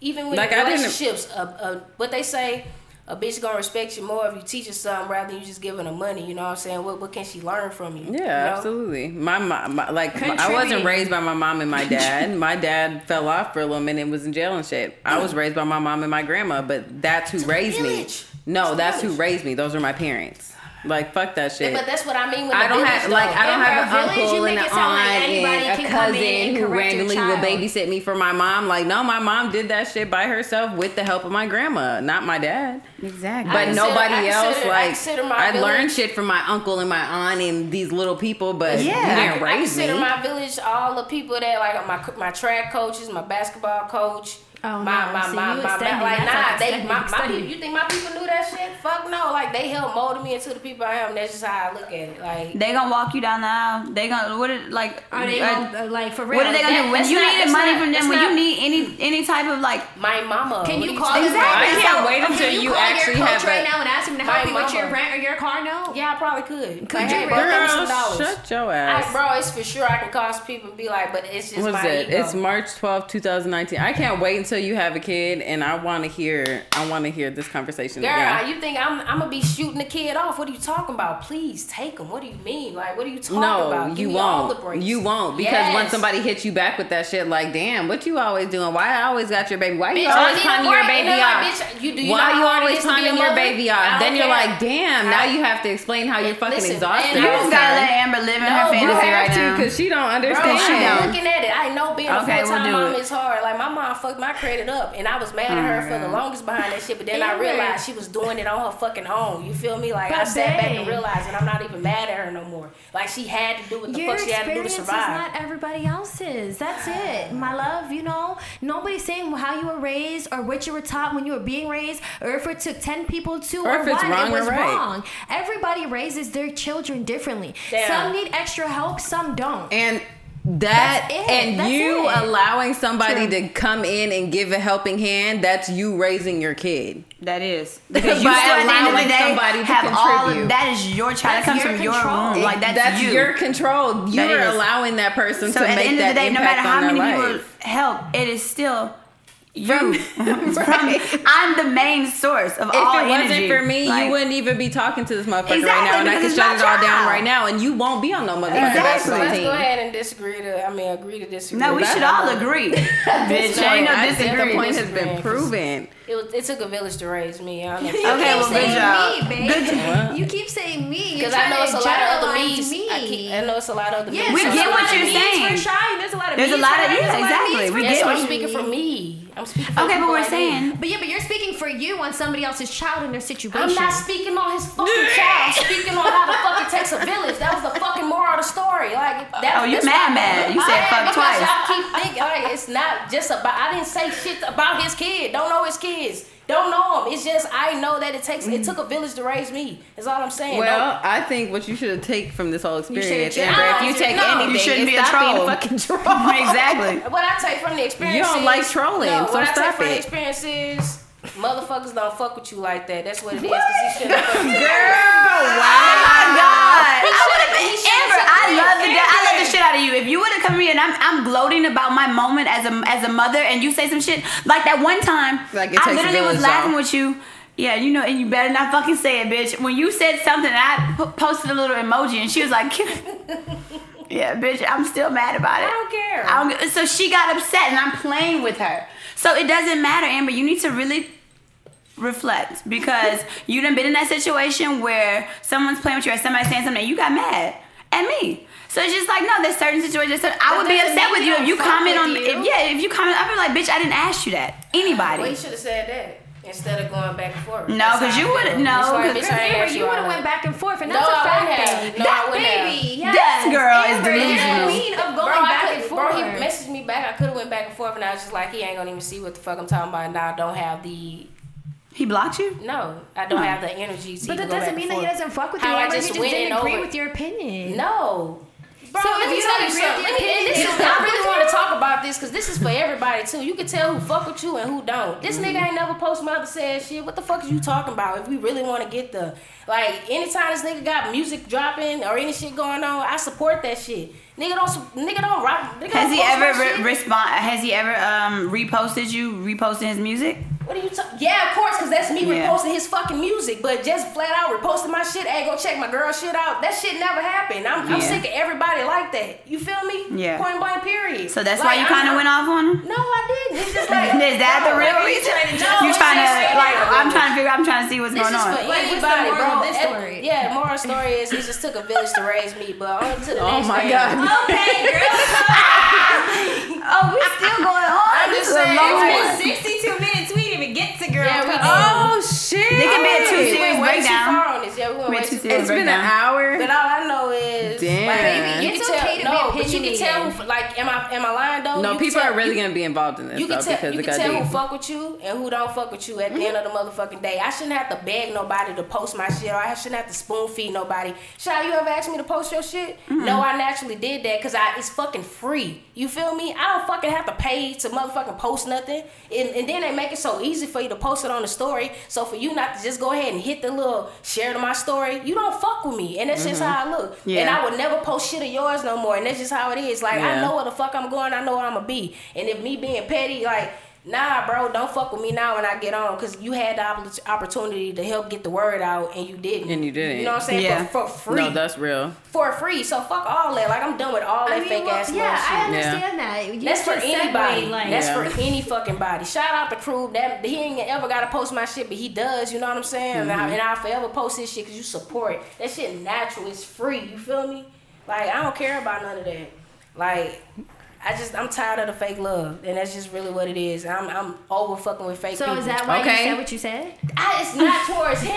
even with Like, I didn't- relationships, uh, uh, what they say. A bitch gonna respect you more if you teach her something rather than you just giving her money. You know what I'm saying? What what can she learn from you? Yeah, you know? absolutely. My mom, my, like I wasn't raised by my mom and my dad. my dad fell off for a little minute and was in jail and shit. I was raised by my mom and my grandma, but that's who raised me. No, It's a that's who raised me. Those are my parents. Like fuck that shit. But that's what I mean. With I don't have like. I don't have a an village, you uncle make and an it like aunt and a cousin who randomly will babysit me for my mom. Like no, my mom did that shit by herself with the help of my grandma, not my dad. Exactly. But consider- nobody else consider- I like consider my I, learned shit from my uncle and my aunt and these little people, but Yeah. you I, didn't I raise consider me. my village all the people that like my my track coaches, my basketball coach. Oh, my no. my See, my, you my, extending. like nah, like they extending, my, my people. You think my people knew that shit? Fuck no. Like they helped mold me into the people I am. That's just how I look at it. Like They gonna walk you down the aisle. They gonna what it like? Are they uh, gonna, uh, like for real? what are they gonna That- do when you not- needed that's money not- from them? that's When not- you need any any type of like my mama. Can you call them? Exactly. I can't So, wait Can until you, you call actually your have coach right a. now and ask him to My help you with your rent or your car note? Yeah, I probably could. Could Like, you hey, really? bro, throw me Girl, dollars. shut your ass. bro, it's for sure I can call some people and be like, but it's just What's it? It's March twelfth, 2019. I can't wait until until you have a kid, and I want to hear. I want to hear this conversation Girl, again. you think I'm I'm gonna be shooting the kid off? What are you talking about? Please take him. What do you mean? Like, what are you talking no, about? Give you me all the won't. You won't because when somebody hits you back with that shit, like, damn, what you always doing? Why I always got your baby? Why you Bitch, I always need your baby And they're like, off? bitch, you- do you Why you always is to be your baby off? don't Then you're like, damn. I- now you have to explain how you're fucking Listen, exhausted. You I just was gotta let Amber live in No, her You fantasy have right to now. because she don't Bro, understand. I'm looking at it. I know being Okay, a full time we'll mom is hard. Like my mom fucked my credit up, and I was mad at her for the mm-hmm. longest behind that shit. But then I realized she was doing it on her fucking own. You feel me? Like I But sat back and realized and I'm not even mad at her no more. Like she had to do what the Your fuck she had to do to experience is survive. not everybody else's. That's it, my love. You know, nobody's saying how you were raised or what you were taught when you were being raised, or if it took ten people to Or or, if it's one, wrong it or was right. wrong. Everybody raises their children differently. Damn. Some need extra help, some don't. And that That's and That's you it. allowing somebody True. to come in and give a helping hand, that's you raising your kid. That is because you By still at the end of allowing the day somebody to have all. contribute. That is your child. That comes your from your control. womb. Like that's, you. your control. You're allowing that person so to at the make end that of the day, no impact matter how on many their people life. help, it is still you. From- From- I'm the main source of If all it wasn't for me, Like, you wouldn't even be talking to this motherfucker right now, and I because can shut it all down right now, and you won't be on no motherfucking Exactly. Let's, basketball let's team. go ahead and disagree to. I mean, agree to disagree. No, we That's should all I'm- agree. Bitch, ain't no I think the point has been proven. It, was, it took a village to raise me. I don't. You Okay, keep well, good saying job. Me, babe. You keep saying me. Because I know it's a lot of other me's. me's. I, keep, I know it's a lot of other Yeah, me's. We get a what you're me's saying. For Chy, there's a lot of There's a me's lot of- her, yeah, there's a lot of exactly. me's for We get what I'm speaking for me. I'm speaking for Okay, but people we're like me. saying But yeah, but you're speaking for you on somebody else's child in their situation. I'm not speaking on his fucking child. I'm speaking on how the fuck it takes a village. That was the fucking moral of the story. Like that. Oh, you that's mad, why- mad. You said I am, fuck because twice. Y'all keep thinking like it's not just about. I didn't say shit about his kid. Don't know his kids. Don't know him. It's just I know that it takes. It took a village to raise me. That's all I'm saying. Well, I think what you should take from this whole experience, Amber, if you take No, you shouldn't be a troll. a fucking troll. exactly. What I take from the experience. You don't like trolling, No, so what I stop take from it. the experience is motherfuckers don't fuck with you like that. That's what it is. Because he shouldn't fuck with you. Oh my god! He I would have he been should've Amber. said I love the I love the shit out of you. If you would have come here and I'm I'm gloating about my moment as a as a mother and you say some shit like that one time, Like it I takes a literally was laughing y'all. with you. Yeah, you know, and you better not fucking say it, bitch. When you said something, I p- posted a little emoji, and she was like, "Yeah, bitch, I'm still mad about it." I don't care. I don't, so she got upset, and I'm playing with her. So it doesn't matter, Amber. You need to really reflect because you done been in that situation where someone's playing with you or somebody's saying something and you got mad at me. So it's just like no, there's certain situations. that I would be upset with you if you comment on. you. If, yeah, if you comment, I'd be like, bitch, I didn't ask you that. Anybody. Well, he should have said that instead of going back and forth. No, That's 'cause how you would've- feel. no, That's why 'cause- bitch, Because I ain't Amber, asked you would have went back and forth, and No, that's a I fact. wouldn't have. No, that wouldn't have. baby, yes. This girl is Amber, you're delusional. the queen of going I back could, and bro, he messaged me back. I could have went back and forth, and I was just like, he ain't gonna even see what the fuck I'm talking about. Now I don't have the He blocked you. no, I don't have the energy to but that go doesn't back mean that he doesn't fuck with How you. I just he just didn't agree over- with your opinion. No. Bro, So let if me you tell don't you agree with something. Let me, and this opinion, is, I really want to talk about this because this is for everybody too. You can tell who fuck with you and who don't. This nigga ain't never post mother said shit. What the fuck is you talking about? If we really want to get the like, anytime this nigga got music dropping or any shit going on, I support that shit. Nigga don't, nigga don't rock. Nigga Has don't he ever re- respond? Has he ever um reposted you? Reposting his music? What are you talking? Yeah, of course, cause that's me Yeah. reposting his fucking music. But just flat out reposting my shit. Hey, go check my girl shit out. That shit never happened. I'm, I'm sick of everybody like that. You feel me? Yeah. Point blank. Period. So that's Like, why you kind of went off on him. No, I didn't. It's just like Is that the no, real like, reason? No, You're trying to like? I'm trying to figure. I'm trying to see what's This going is on. for Like, what's the anybody, moral bro. of this story? Yeah, the moral story is it just took a village to raise me, but on to the Oh next my thing. God. Okay, girl. Oh, we still going on. I'm just saying, long it's one. been 62 minutes. Girl. Yeah, we did. Oh shit! They can be a two We series went way too far on this. Yeah, we went Way way too too serious. It's been an hour. But all I know is, Damn. like, Baby, you it's can tell, okay to be no, but you can tell, opinionated. who, like, am I am I lying though? no, You people tell- are really you- gonna be involved in this You though can tell, because you it can tell deep. who fuck with you and who don't fuck with you at the end of the motherfucking day. I shouldn't have to beg nobody to post my shit, or I shouldn't have to spoon feed nobody. Chy, you ever asked me to post your shit? No, I naturally did that because I it's fucking free. You feel me? I don't fucking have to pay to motherfucking post nothing, and, and then they make it so easy for you to post it on the story. So for you not to just go ahead and hit the little share to my story, you don't fuck with me, and that's just mm-hmm. how I look. Yeah. And I would never post shit of yours no more, and that's just how it is. Like I know where the fuck I'm going, I know where I'm gonna be, and if me being petty, like Nah, bro, don't fuck with me now when I get on, cause you had the opportunity to help get the word out and you didn't. And you didn't. You know what I'm saying? Yeah. For, for free. No, that's real. for free. So fuck all that. Like I'm done with all that I mean, fake well, ass yeah, love shit. I understand that. You That's for just segue, anybody. like- That's Yeah. for any fucking body. Shout out to Crew. That he ain't ever gotta post my shit, but he does. You know what I'm saying? And, Mm-hmm. I, and I'll forever post his shit because you support. That shit natural. It's free. You feel me? Like I don't care about none of that. Like I just I'm tired of the fake love, and that's just really what it is. I'm I'm over fucking with fake love. So people. is that why Okay. you said what you said? I, it's not towards him.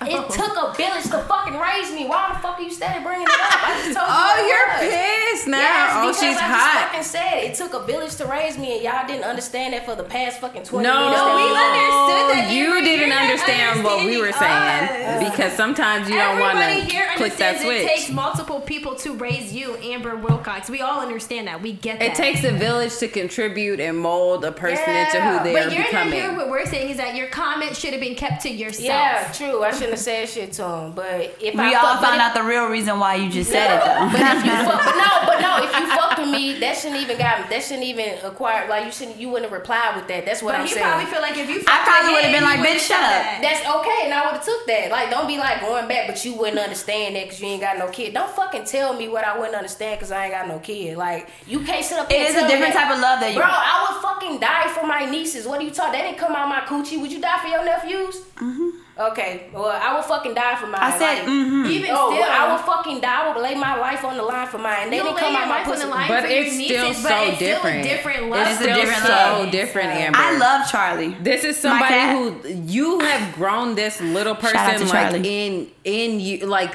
Oh. It took a village to fucking raise me. Why the fuck are you steady bringing it up? I just told you. Oh, you're was. pissed now. Yes, oh, because she's I hot. Just fucking said it took a village to raise me, and y'all didn't understand that for the past fucking twenty No, minutes. No, we understood that, You Amber. didn't understand what we were saying us. because sometimes you don't want to here click that understands it takes multiple people to raise you, Amber Wilcox. We all understand that. We get that. It takes a village to contribute and mold a person into who they But are you're not becoming. hearing what we're saying is that your comment should have been kept to yourself. Yeah, true. I shouldn't have said shit to him, but if I We all fuck- but found if- out the real reason why you just said it though. But if you fuck, no, but no, if you fucked with me, that shouldn't even got that shouldn't even acquire like you shouldn't you wouldn't have replied with that. That's what But I'm you saying. probably feel like if you I probably would would've been like, "Bitch, shut up." That's okay, and I would have took that. Like, don't be like going back, but you wouldn't understand that because you ain't got no kid. Don't fucking tell me what I wouldn't understand because I ain't got no kid. Like, you can't sit up. It here and is a different type of love that you. Bro, I would fucking die for my nieces. What are you talking? They didn't come out my coochie. Would you die for your nephews? Mm-hmm. Okay, well, I would fucking die for mine. I said, like, mm-hmm. Even Oh, still, I would fucking die. I would lay my life on the line for mine. They You'll didn't come out my life pussy. the line But it's still nieces, so but it's different. Still a different love. It's It's still different so love. different, Amber. I love Charlie. This is somebody who you have grown this little person like in in you like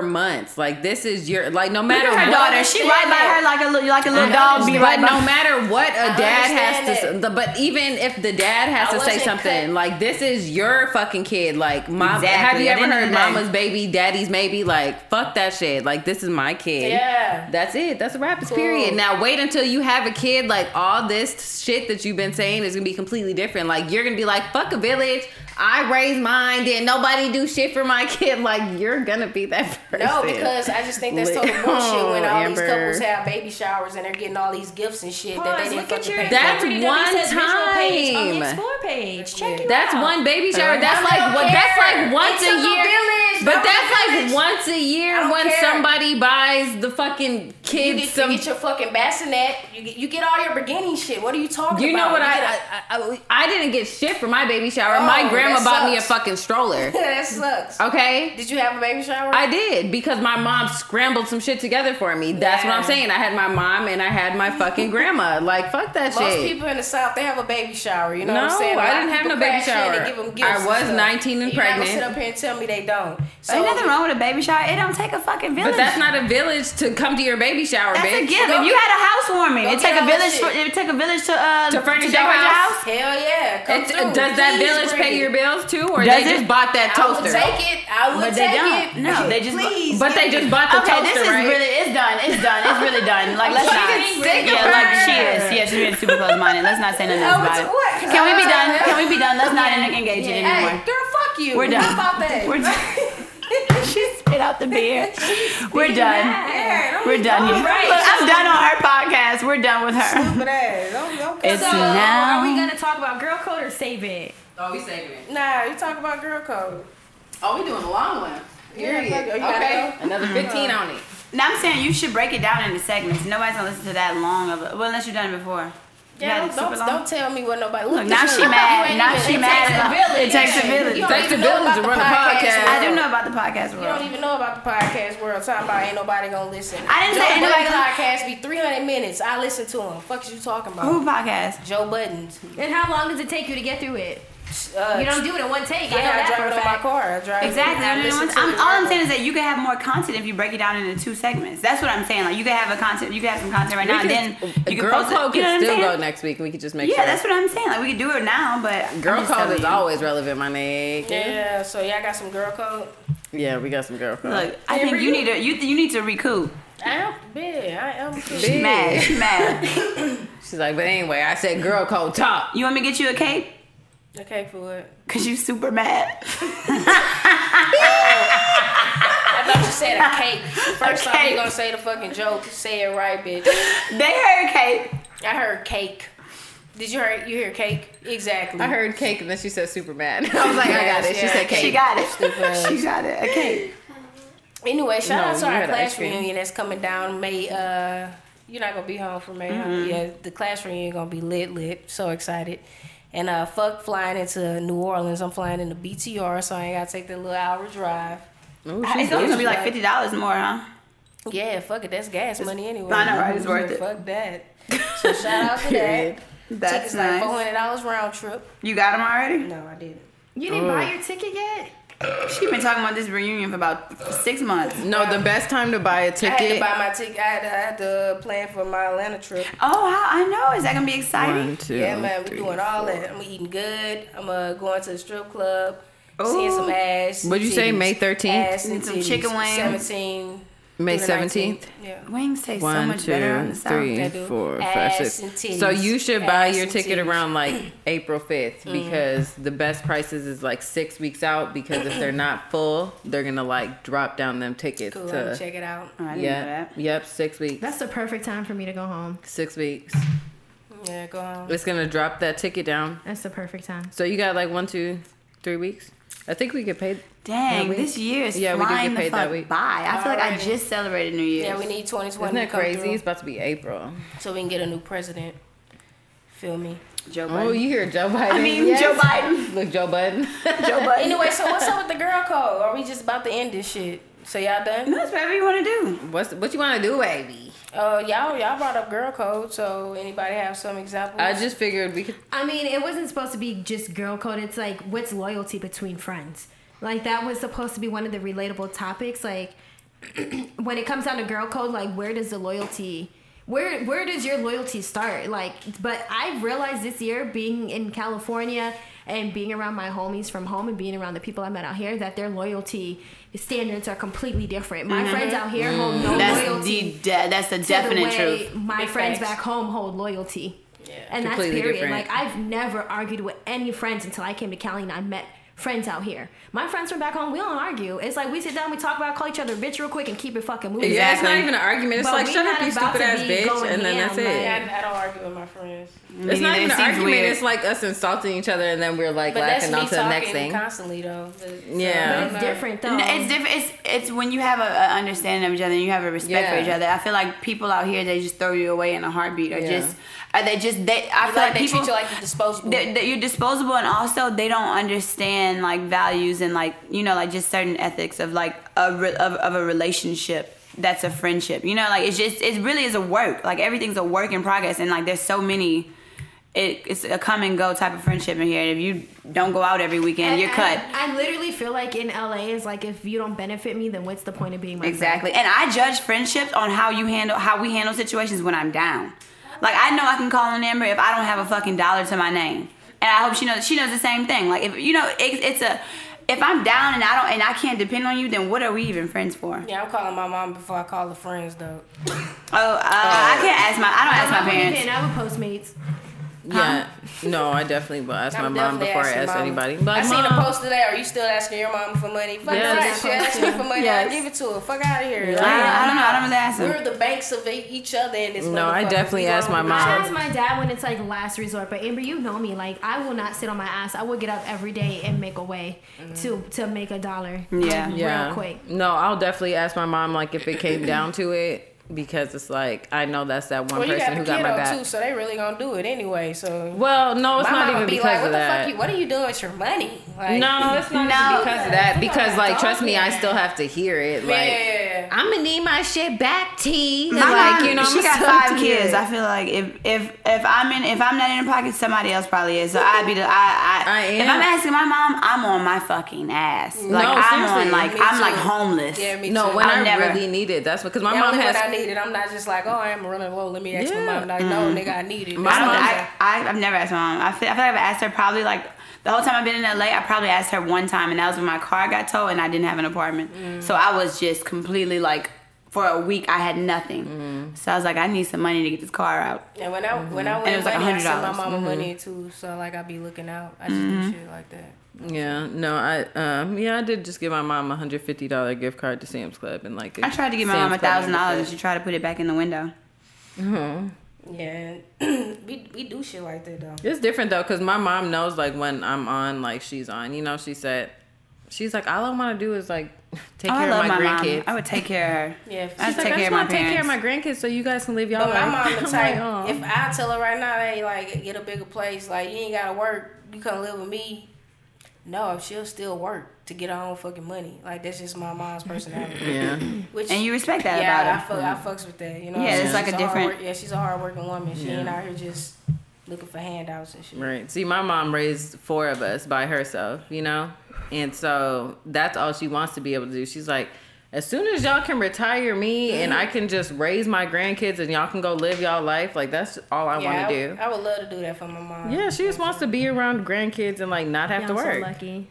for months. Like this is your like no matter at her what. daughter. She right by her like a little like a little dog. Be right But no matter what a dad has to, s- but even if the dad has I to say something, cut- like this is your fucking kid. Like, mom, Exactly. have you ever heard "mama's baby, daddy's maybe"? Like, fuck that shit. Like, this is my kid. Yeah. that's it. That's a rap. It's Cool. period. Now wait until you have a kid. Like all this shit that you've been saying is gonna be completely different. Like you're gonna be like, fuck a village. I raised mine. Did nobody do shit for my kid? Like you're gonna be that person. No, because I just think that's Lit- total bullshit when Oh, all Amber. these couples have baby showers and they're getting all these gifts and shit that they Pause. didn't Look fucking your pay That's for. Celebrity one W says visual page on the time. explore page. Check you That's out. one baby shower. That's like don't what? That's like once It a year. village. But That was that's a like village. once a year when care. somebody buys the fucking You kids get, some. you get your fucking bassinet. You get, you get all your beginning shit. What are you talking about? You about? know what? You I, I, I I didn't get shit for my baby shower. Oh, my grandma that bought me a fucking stroller. a- that sucks. Okay. Did you have a baby shower? I did because my mom scrambled some shit together for me. That's what I'm saying. I had my mom and I had my fucking grandma. Like fuck that Most shit. Most people in the South they have a baby shower. You know No, what I'm saying? A I lot didn't have no baby crash in and shower. give them gifts I was stuff. 19 and You're not gonna pregnant. sit up here and tell me they don't. So Ain't nothing wrong with a baby shower. It don't take a fucking village. But that's not a village to come to your baby shower, That's bitch. a gift. Go If you had a housewarming, go it take a village. For, it take a village to uh To furnish your decorate house? Hell yeah. Come It's- through. does that village bring pay it. your bills too, or Does they it? just bought that I would toaster? take it. I would But they take don't. it. No, they just- Please. But they just bought the Okay, toaster, this is right? really it's done. It's done. It's really done. Like let's I'm not. getting sick of Yeah, like she is. Yeah, she's being super close minded. Let's not say nothing else Oh, about it. what? 'Cause Can we be done? Can we be done? Let's not engage it Hey, anymore. girl, fuck you. We're done. About that? We're done. she spit out the beer. We're done. We're done here. right? Look, I'm done on her podcast. We're done with her. Stupid ass. Don't- don't It's So, cuss out. now. are we gonna talk about girl code or save it? Oh, we saving it. Nah, you talk about girl code. Oh, we doing a long one. Yeah, fuck it. Oh, you gotta okay, go? another mm-hmm. 15 on it. Now I'm saying you should break it down into segments. Nobody's gonna listen to that long of it. Well, unless you've done it before. You Yeah, don't, super don't, long? don't tell me what nobody. Look, at now she You mad. Now even- she it mad takes a about- village. it takes a Yeah. village. You don't Takes a village to run a podcast. I do know about the podcast You world. don't even know about the podcast world. Talking about ain't nobody gonna listen. I didn't Joe say ain't nobody Budden podcast be 300 minutes. I listen to him. Fuck is you talking about? Who podcast? Joe Budden's. And how long does it take you to get through it? Uh, You don't do it in one take. I know Yeah, I that drive for it a on my car. I drive. Exactly. I I mean, listen once- to I'm, all I'm saying is that you can have more content if you break it down into two segments. That's what I'm saying. Like you can have a content, you can have some content right now, and then you can Girl post it. Code You know can still go next week. and We could just make Yeah, sure. that's what I'm saying. Like we could do it now, but Girl Code is you. always relevant, my nigga. Yeah, so y'all got some girl code. Yeah, we got some Girl Code. Look, I Amber, think you you- need to you you need to recoup. I am big. I am big. She mad. She mad. She's like, but anyway, I said Girl Code top. You want me to get you a cape? Okay, for it. Cause you super mad. I thought you said a cake. First A off, cake. you gonna say the fucking joke. Say it right, bitch. They heard cake. I heard cake. Did you hear you hear cake? Exactly. I heard cake and then she said super mad. I was like, I got it. She said cake. She got it. Stupid. she got it. Okay. Anyway, shout No, out to you our had class ice cream. reunion that's coming down May. Uh, you're not gonna be home for May. huh? Yeah, the class reunion gonna be lit, lit. So excited. And uh, fuck flying into New Orleans. I'm flying into BTR, so I ain't gotta take that little hour drive. Ooh, It's only gonna be like fifty dollars more, huh? Yeah, fuck it. That's gas money anyway. I know, right? It's So worth it. Fuck that. So shout out to that. That's Tickets like nice. four hundred dollars round trip. You got them already? No, I didn't. You didn't buy your ticket yet? She been talking about this reunion for about six months. No, the best time to buy a I had to ticket. buy my ticket. I had, to, I had to plan for my Atlanta trip. Oh, how, I know. Is that gonna be exciting? One, two, Yeah, man, we three, doing all that. I'm eating good. I'm uh, going to the strip club, seeing some ass. What'd you say. May 13th? Ass and And some titties. chicken wings. 17. May through the 19th. 17th? Yeah. Wings taste so One, much better on the south. three, They do. four, five, Ass six. and titties. So you should buy Ass your ticket titties. around like April 5th mm. because the best prices is like six weeks out because if they're not full, they're gonna like drop down them tickets Cool. Gonna check it out. Oh, I didn't know yeah, that. yep, six weeks. That's the perfect time for me to go home. Six weeks. Yeah, go on. It's gonna drop that ticket down. That's the perfect time. So you got like one, two, three weeks. I think we get paid. Dang, this year is Yeah, we do flying get the paid that week. by. I feel like I Alrighty. just celebrated New Year's. Yeah, we need 2020 Isn't to that come crazy? through It's about to be April. so we can get a new president. Feel me? Joe oh, Biden. Oh, you hear Joe Biden? I mean, Yes. Joe Biden. Look, Joe Biden. Joe Biden. Anyway, so what's up with the girl code? Are we just about to end this shit? So y'all done? That's whatever you want to do. What's what you want to do, baby? Uh, y'all y'all brought up girl code. So anybody have some examples? I just figured we could. I mean, it wasn't supposed to be just girl code. It's like, what's loyalty between friends? Like, that was supposed to be one of the relatable topics. Like, when it comes down to girl code, like, where does the loyalty, where where does your loyalty start? Like, but I've realized this year, being in California and being around my homies from home and being around the people I met out here, that their loyalty standards are completely different. My friends out here hold no Mm-hmm. That's loyalty. the de- that's the to definite the way truth. My Big friends facts. back home hold loyalty. Yeah. And that's period. different. Like I've never argued with any friends until I came to Cali and I met friends out here. My friends from back home, we don't argue. It's like we sit down, we talk about, call each other bitch real quick, and keep it fucking moving. Yeah, it's not even an argument. It's But like shut up, you stupid ass bitch, and then ham, that's it. like- Yeah, I, I don't argue with my friends. It's not even It an argument. weird. It's like us insulting each other, and then we're like But that's laughing on to the next thing. constantly though. So, uh, Yeah. But it's different though. No, it's different. It's it's when you have a, a understanding of each other and you have a respect for each other. I feel like people out here they just throw you away in a heartbeat, or Yeah. just are they just they. I You feel like like they people treat you like you're disposable. that that you're disposable and also they don't understand like values and like you know like just certain ethics of like a re- of, of a relationship that's a friendship you know like it's just it really is a work like everything's a work in progress and like there's so many it, it's a come and go type of friendship in here and if you don't go out every weekend And- you're cut I literally feel like in LA is like if you don't benefit me, then what's the point of being my friend? Exactly. And I judge friendships on how you handle how we handle situations when I'm down. Like I know I can call on Amber if I don't have a fucking dollar to my name. And I hope she knows she knows the same thing. Like if you know it, it's a if I'm down and I don't and I can't depend on you, then what are we even friends for? yeah, I'm calling my mom before I call the friends though. Oh, uh, I can't ask my I don't ask my I wouldn't parents. even- I would Postmates. Yeah, no, I definitely will ask my I'm mom before I ask mama. anybody. I Like, seen a post today. Are you still asking your mom for money? Fuck Yes. that. She asked me for money. Yes. I give it to her. Fuck out of here. Yeah. Like, I, I don't know. I don't really ask them. We're the banks of e- each other in this. No, I definitely ask my be I mom. each ask my dad when it's like last resort, but Amber, you know me. Like I will not sit on my ass. I will get up every day and make a way mm-hmm. to to make a dollar. Yeah. like, yeah, real quick. no, I'll definitely ask my mom like if it came down to it because it's like I know that's that one Well, you person got a who got my on back. too, so they really gonna do it anyway. So Well, no, it's my not mama even be because like, of "What the that. fuck? You, what are you doing with your money?" Like, No, it's not No. even because of that. Because like, trust me, I still have to hear it. Like, Yeah. I'm gonna need my shit back, T. My like, mom, you know, she I'm got still five kids. I feel like if if if I'm in if I'm not in the pocket, somebody else probably is. So I'd be the I I, I am. if. I'm asking my mom, I'm on my fucking ass. Like No, I'm on like I'm too. like homeless. Yeah, me No, too. when I've I never- really need it, that's because my Yeah, mom only has. when I need it. I'm not just like, oh, I'm running low. Let me ask Yeah. my mom. Like, no, mm-hmm. nigga, I need it. My I don't, mom- I, I, I've never asked my mom. I feel, I feel like I've asked her probably like the whole time I've been in LA. I probably asked her one time, and that was when my car got towed and I didn't have an apartment. Mm. So I was just completely like, for a week I had nothing. Mm. So I was like, I need some money to get this car out. And when I when I And went it was like money, I sent my $100. mama money too. So like I'd be looking out. I just do shit like that. Yeah, no, I um, yeah, I did just give my mom a hundred fifty dollar gift card to Sam's Club and like. I tried to give my Sam's mom a thousand dollars, and she tried to put it back in the window. Yeah, we we do shit like that though. It's different though, cause my mom knows like when I'm on, like she's on. You know, she said, she's like, all I want to do is like take Oh, I care love of my, my mom. grandkids. I would take care of her. Yeah, I'd she's She's like, take I just want to take care of my grandkids so you guys can live y'all But my life. mom the type. like, "Oh." if I tell her right now, hey, like get a bigger place, like you ain't gotta work, you come live with me. No, she'll still work to get her own fucking money. Like that's just my mom's personality. yeah, Which And you respect that yeah, I, about her. fuck, I fucks with that. You know, Yeah, what it's saying? like a She's different- hard work- yeah, she's a hardworking woman. She Yeah. ain't out here just looking for handouts and shit. right. See, my mom raised four of us by herself. You know, and so that's all she wants to be able to do. She's like. As soon as y'all can retire me and I can just raise my grandkids and y'all can go live y'all life, like that's all I yeah, want to do. I, would love to do that for my mom. Yeah, she just wants to be around grandkids and like not have Yeah, to I'm so work. lucky.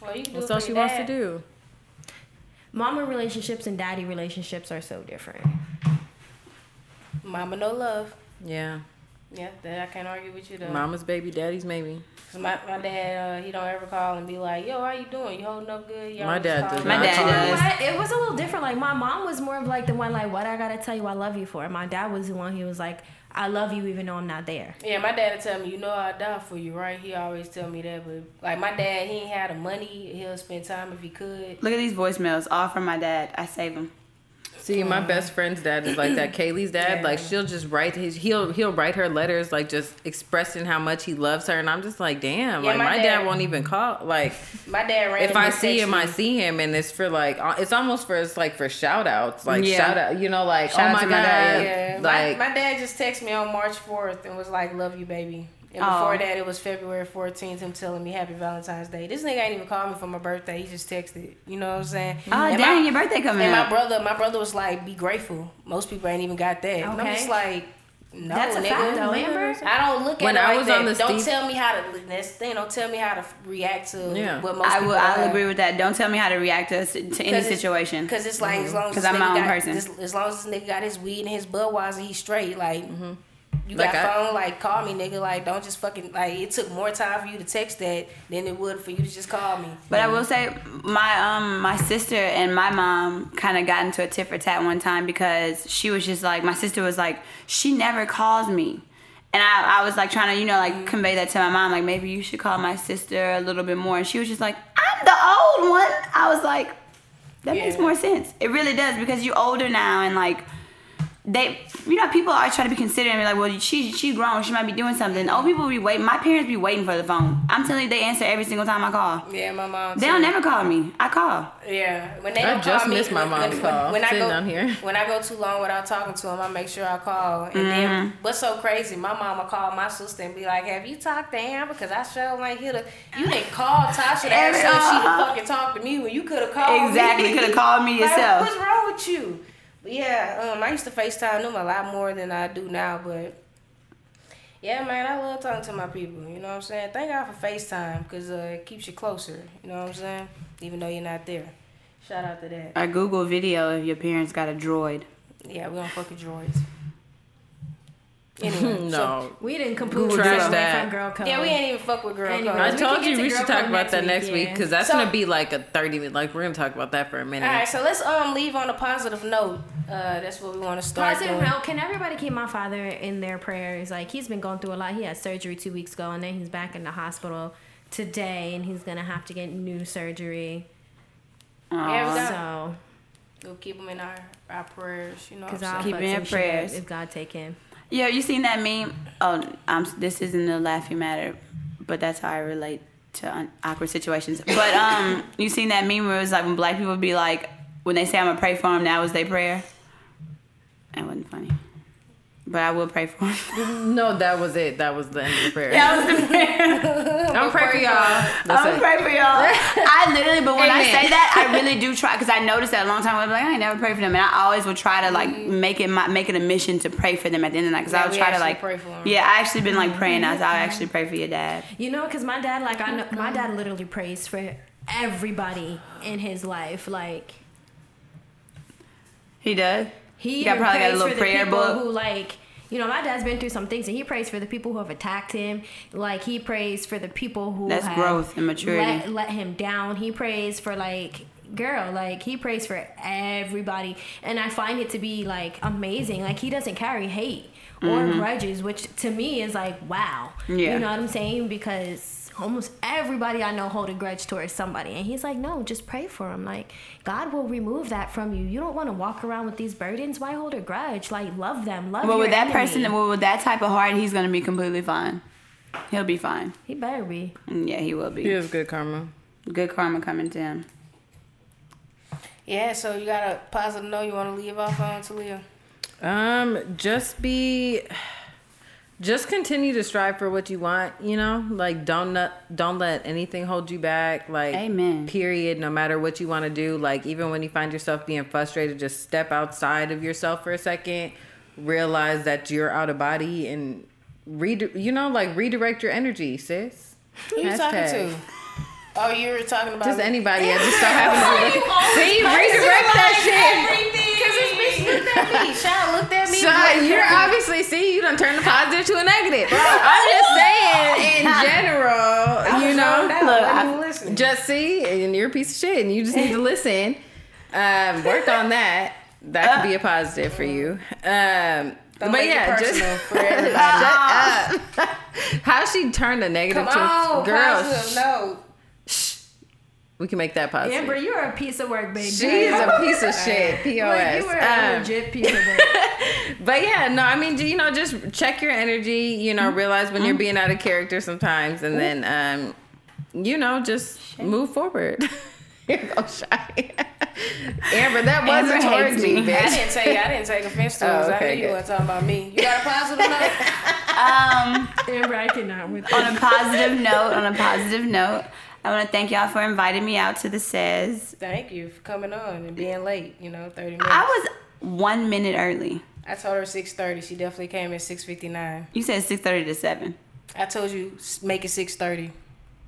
Well, you can That's all she your wants to do. Mama relationships and daddy relationships are so different. Mama, no love. Yeah, Yeah, that I can't argue with you though. mama's baby, daddy's maybe. 'Cause my, my dad, uh, he don't ever call and be like, "Yo, how you doing? You holding up good?" Y'all My dad does. My dad call. does. But it was a little different. Like my mom was more of like the one like, what I gotta tell you, I love you for. And My dad was the one. He was like, I love you even though I'm not there. Yeah, my dad would tell me, "You know I die for you, right?" He always tell me that, but like my dad, he ain't had the money. He'll spend time if he could. Look at these voicemails, all from my dad. I save them. See, my best friend's dad is like that. Kaylee's dad, Yeah. like she'll just write his. He'll he'll write her letters, like just expressing how much he loves her, and I'm just like, damn. Yeah, like my my, dad, dad- won't even call. Like My dad if I see him, I see him, and it's for like uh, it's almost for it's like for shout outs, like Yeah. shout out, you know, like Shout oh my god, my dad, Yeah, like my, my dad just texted me on March 4th and was like, "Love you, baby." And Aw. before oh. that, it was February 14th. Him telling me Happy Valentine's Day. This nigga ain't even called me for my birthday. He just texted. You know what I'm saying? Oh, And dang, my- your birthday coming And my brother, my brother was like, "Be grateful." Most people ain't even got that. And I'm just like, no, That's a nigga. fact, though, Amber. I don't look at When it I like was that. the don't Steve- tell me how to. That's the thing. Don't tell me how to react to Yeah. what most I people. will. I'll have. agree with that. Don't tell me how to react to, to any 'Cause it's- situation. Cause it's like as mm-hmm. long as 'Cause this I'm my own got, person. this- as long as this nigga got his weed and his Budweiser, he's straight. Like mm-hmm. You Like got I- phone, like call me, nigga. Like don't just fucking like. It took more time for you to text that than it would for you to just call me. But I will say, my um my sister and my mom kind of got into a tit for tat one time because she was just like my sister was like she never calls me, and I I was like trying to you know like convey that to my mom like maybe you should call my sister a little bit more, and she was just like I'm the old one. I was like that makes more sense. It really does because you're older now and like. They, you know, people always try to be considerate and be like, well, she she grown, she might be doing something. Old people be waiting. My parents be waiting for the phone. I'm telling you, they answer every single time I call. Yeah, my mom. They too. don't never call me. I call. Yeah, when they I don't just call me, missed my when- mom's when, call, When, I go down here. when I go too long without talking to them, I make sure I call. And Mm-hmm. then what's so crazy? My mama call my sister and be like, "Have you talked to Amber? Because I sure ain't hit her. You didn't call Tasha to ask her if she Uh-huh. fucking talked to me when you could have called Exactly, me. you coulda called me Like, yourself. what's wrong with you? But yeah, um, I used to Facetime them a lot more than I do now, but. Yeah, man, I love talking to my people. You know what I'm saying? Thank God for FaceTime because uh, it keeps you closer. You know what I'm saying? Even though you're not there. Shout out to that. A Google video if your parents got a droid. Yeah, we don't fuck with droids. Anyway, so- no. We didn't completely Trash get away that. from girl code. yeah, we ain't even fuck with girl Anyway. code. I told you to we should talk about that next week yeah. because that's So- gonna be like a thirty minute. Like we're gonna talk about that for a minute. All right, so let's um leave on a positive note. Uh, that's what we want to start. Positive doing. note. Can everybody keep my father in their prayers? Like he's been going through a lot. He had surgery two weeks ago, and then he's back in the hospital today, and he's gonna have to get new surgery. Yeah, we. So, We'll keep him in our, our prayers. You know, what because I'm I'll? Keep fuck in some your shit up prayers. if God take him. Yeah, you seen that meme? Oh, I'm, this isn't a laughing matter, but that's how I relate to un- awkward situations. But um, you seen that meme where it was like when black people be like, when they say I'm gonna pray for them, that was their prayer. That wasn't funny, but I will pray for them. no, that was it. That was the end of the prayer. that was the prayer. I'm pray for y'all. I'm That's it. pray for y'all. I literally, but when I say that, I really do try because I noticed that a long time ago. I'm like, I ain't never prayed for them, and I always would try to like mm-hmm. make it my make it a mission to pray for them at the end of the night because Yeah, I would try to like pray for them. Yeah, I actually been like praying. I was, I mm-hmm. actually pray for your dad. You know, because my dad, like I know, my dad mm-hmm. literally prays for everybody in his life. Like He does. He got- probably got a prays little for the prayer people book. who like. You know, my dad's been through some things, and he prays for the people who have attacked him. Like he prays for the people who That's have growth and maturity. Let, let him down. He prays for like girl, like he prays for everybody, and I find it to be like amazing. Like he doesn't carry hate or mm-hmm. grudges, which to me is like wow. Yeah. You know what I'm saying? Because almost everybody I know hold a grudge towards somebody, and he's like, no, just pray for him. Like God will remove that from you. You don't want to walk around with these burdens. Why hold a grudge? Like love them. Love them. Well, with that enemy. person, well, with that type of heart, he's gonna be completely fine. He'll be fine. he better be. Mm, Yeah, he will be. He be. has good karma. Good karma coming to him. Yeah, so you got a positive note you want to leave off on, Talia? Um, just be, just continue to strive for what you want. You know, like don't not, don't let anything hold you back. Like, Amen. Period. No matter what you want to do, like even when you find yourself being frustrated, just step outside of yourself for a second. Realize that you're out of body and read. You know, like redirect your energy, sis. Who you talking to? Oh, you were talking about Just me. anybody. I just so happen to be looking. See, redirect that shit. Because this bitch looked at me. Sean looked at me. So you're obviously see you don't turn the positive to a negative. I'm just saying in general, you know. Look, I- listen. Just see, and you're a piece of shit, and you just need to listen. Um, work on that. That could be a positive for you. Um, Don't but yeah, just for everybody. shut up. How she turned a negative Come to on, girl. positive note. We can make that positive. Amber, you're a piece of work, baby. she is a piece of shit. Like, Pos. you were a Um, legit piece of work. But yeah, no, I mean, you know, just check your energy. You know, realize when you're being out of character sometimes, and then, um, you know, just move forward. Here go Chy. Amber, that wasn't hates towards you, me. I didn't take I didn't take offense to it. Oh, 'cause I knew you weren't talking about me. You got a positive note? Um, Amber, I cannot with on a positive note, on a positive note, I want to thank y'all for inviting me out to the says. Thank you for coming on and being late. You know, thirty minutes. I was one minute early. I told her six thirty. She definitely came at six fifty nine. You said six thirty to seven. I told you make it six thirty.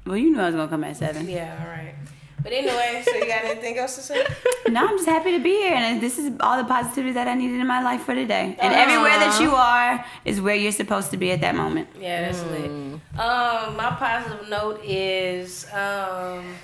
Well, you knew I was gonna come at seven. Yeah, all right. But anyway, so you got anything else to say? No, I'm just happy to be here, and this is all the positivity that I needed in my life for today. And everywhere that you are is where you're supposed to be at that moment. Yeah, that's lit. Um, my positive note is um,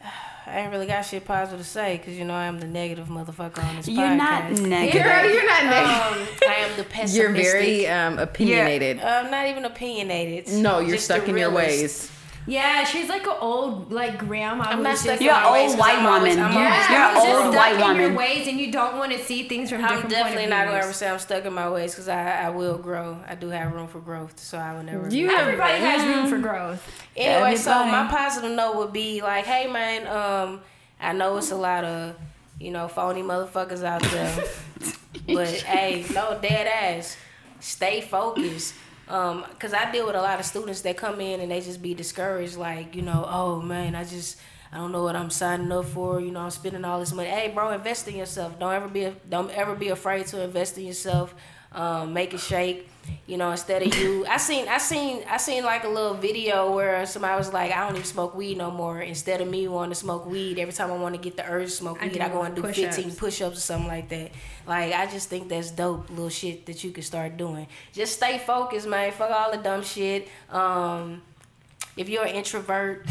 I ain't really got shit positive to say because you know I am the negative motherfucker on this You're podcast. not negative. Girl, you're not negative. Um, I am the pessimistic. You're very um, opinionated. I'm not even opinionated. no, you're Just stuck the in your ways. Yeah, she's like an old like grandma. I'm who's not just- stuck You're my an ways white I'm always- woman. I'm You're- you're Yeah, an just old stuck white in your ways, and you don't want to see things from I'm different definitely point not gonna ever say I'm stuck in my ways because I, I will grow. I do have room for growth, so I will never. You be. have- Everybody has room for growth. Anyway, so my positive note would be like, hey man, um, I know it's a lot of, you know, phony motherfuckers out there, but hey, no dead ass, stay focused. Um, cause I deal with a lot of students that come in and they just be discouraged, like, you know, oh man, I just I don't know what I'm signing up for. You know, I'm spending all this money. Hey, bro, invest in yourself. Don't ever be don't ever be afraid to invest in yourself. Um, make it shake. You know, instead of you, I seen I seen I seen like a little video where somebody was like, I don't even smoke weed no more. Instead of me wanting to smoke weed, every time I want to get the urge to smoke weed, do I go and do push-ups. 15 push-ups or something like that. Like I just think that's dope, little shit that you can start doing. Just stay focused, man. Fuck all the dumb shit. Um, if you're an introvert,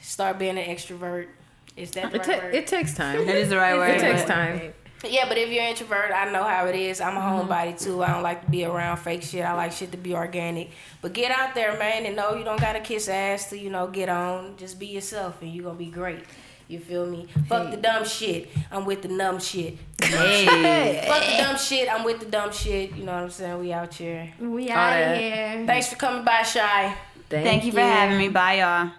start being an extrovert. Is that the It, right ta- word? it takes time. That is the right word. It takes but- time. Yeah, but if you're an introvert, I know how it is. I'm a Mm-hmm. homebody too. I don't like to be around fake shit. I like shit to be organic. But get out there, man, and know you don't gotta kiss ass to, you know, get on. Just be yourself and you're gonna be great. You feel me? Fuck the dumb shit. I'm with the numb shit. Hey. Fuck the dumb shit. I'm with the dumb shit. You know what I'm saying? We out here. We out of here. Thanks for coming by, Chy. Thank you for having me. Bye, y'all.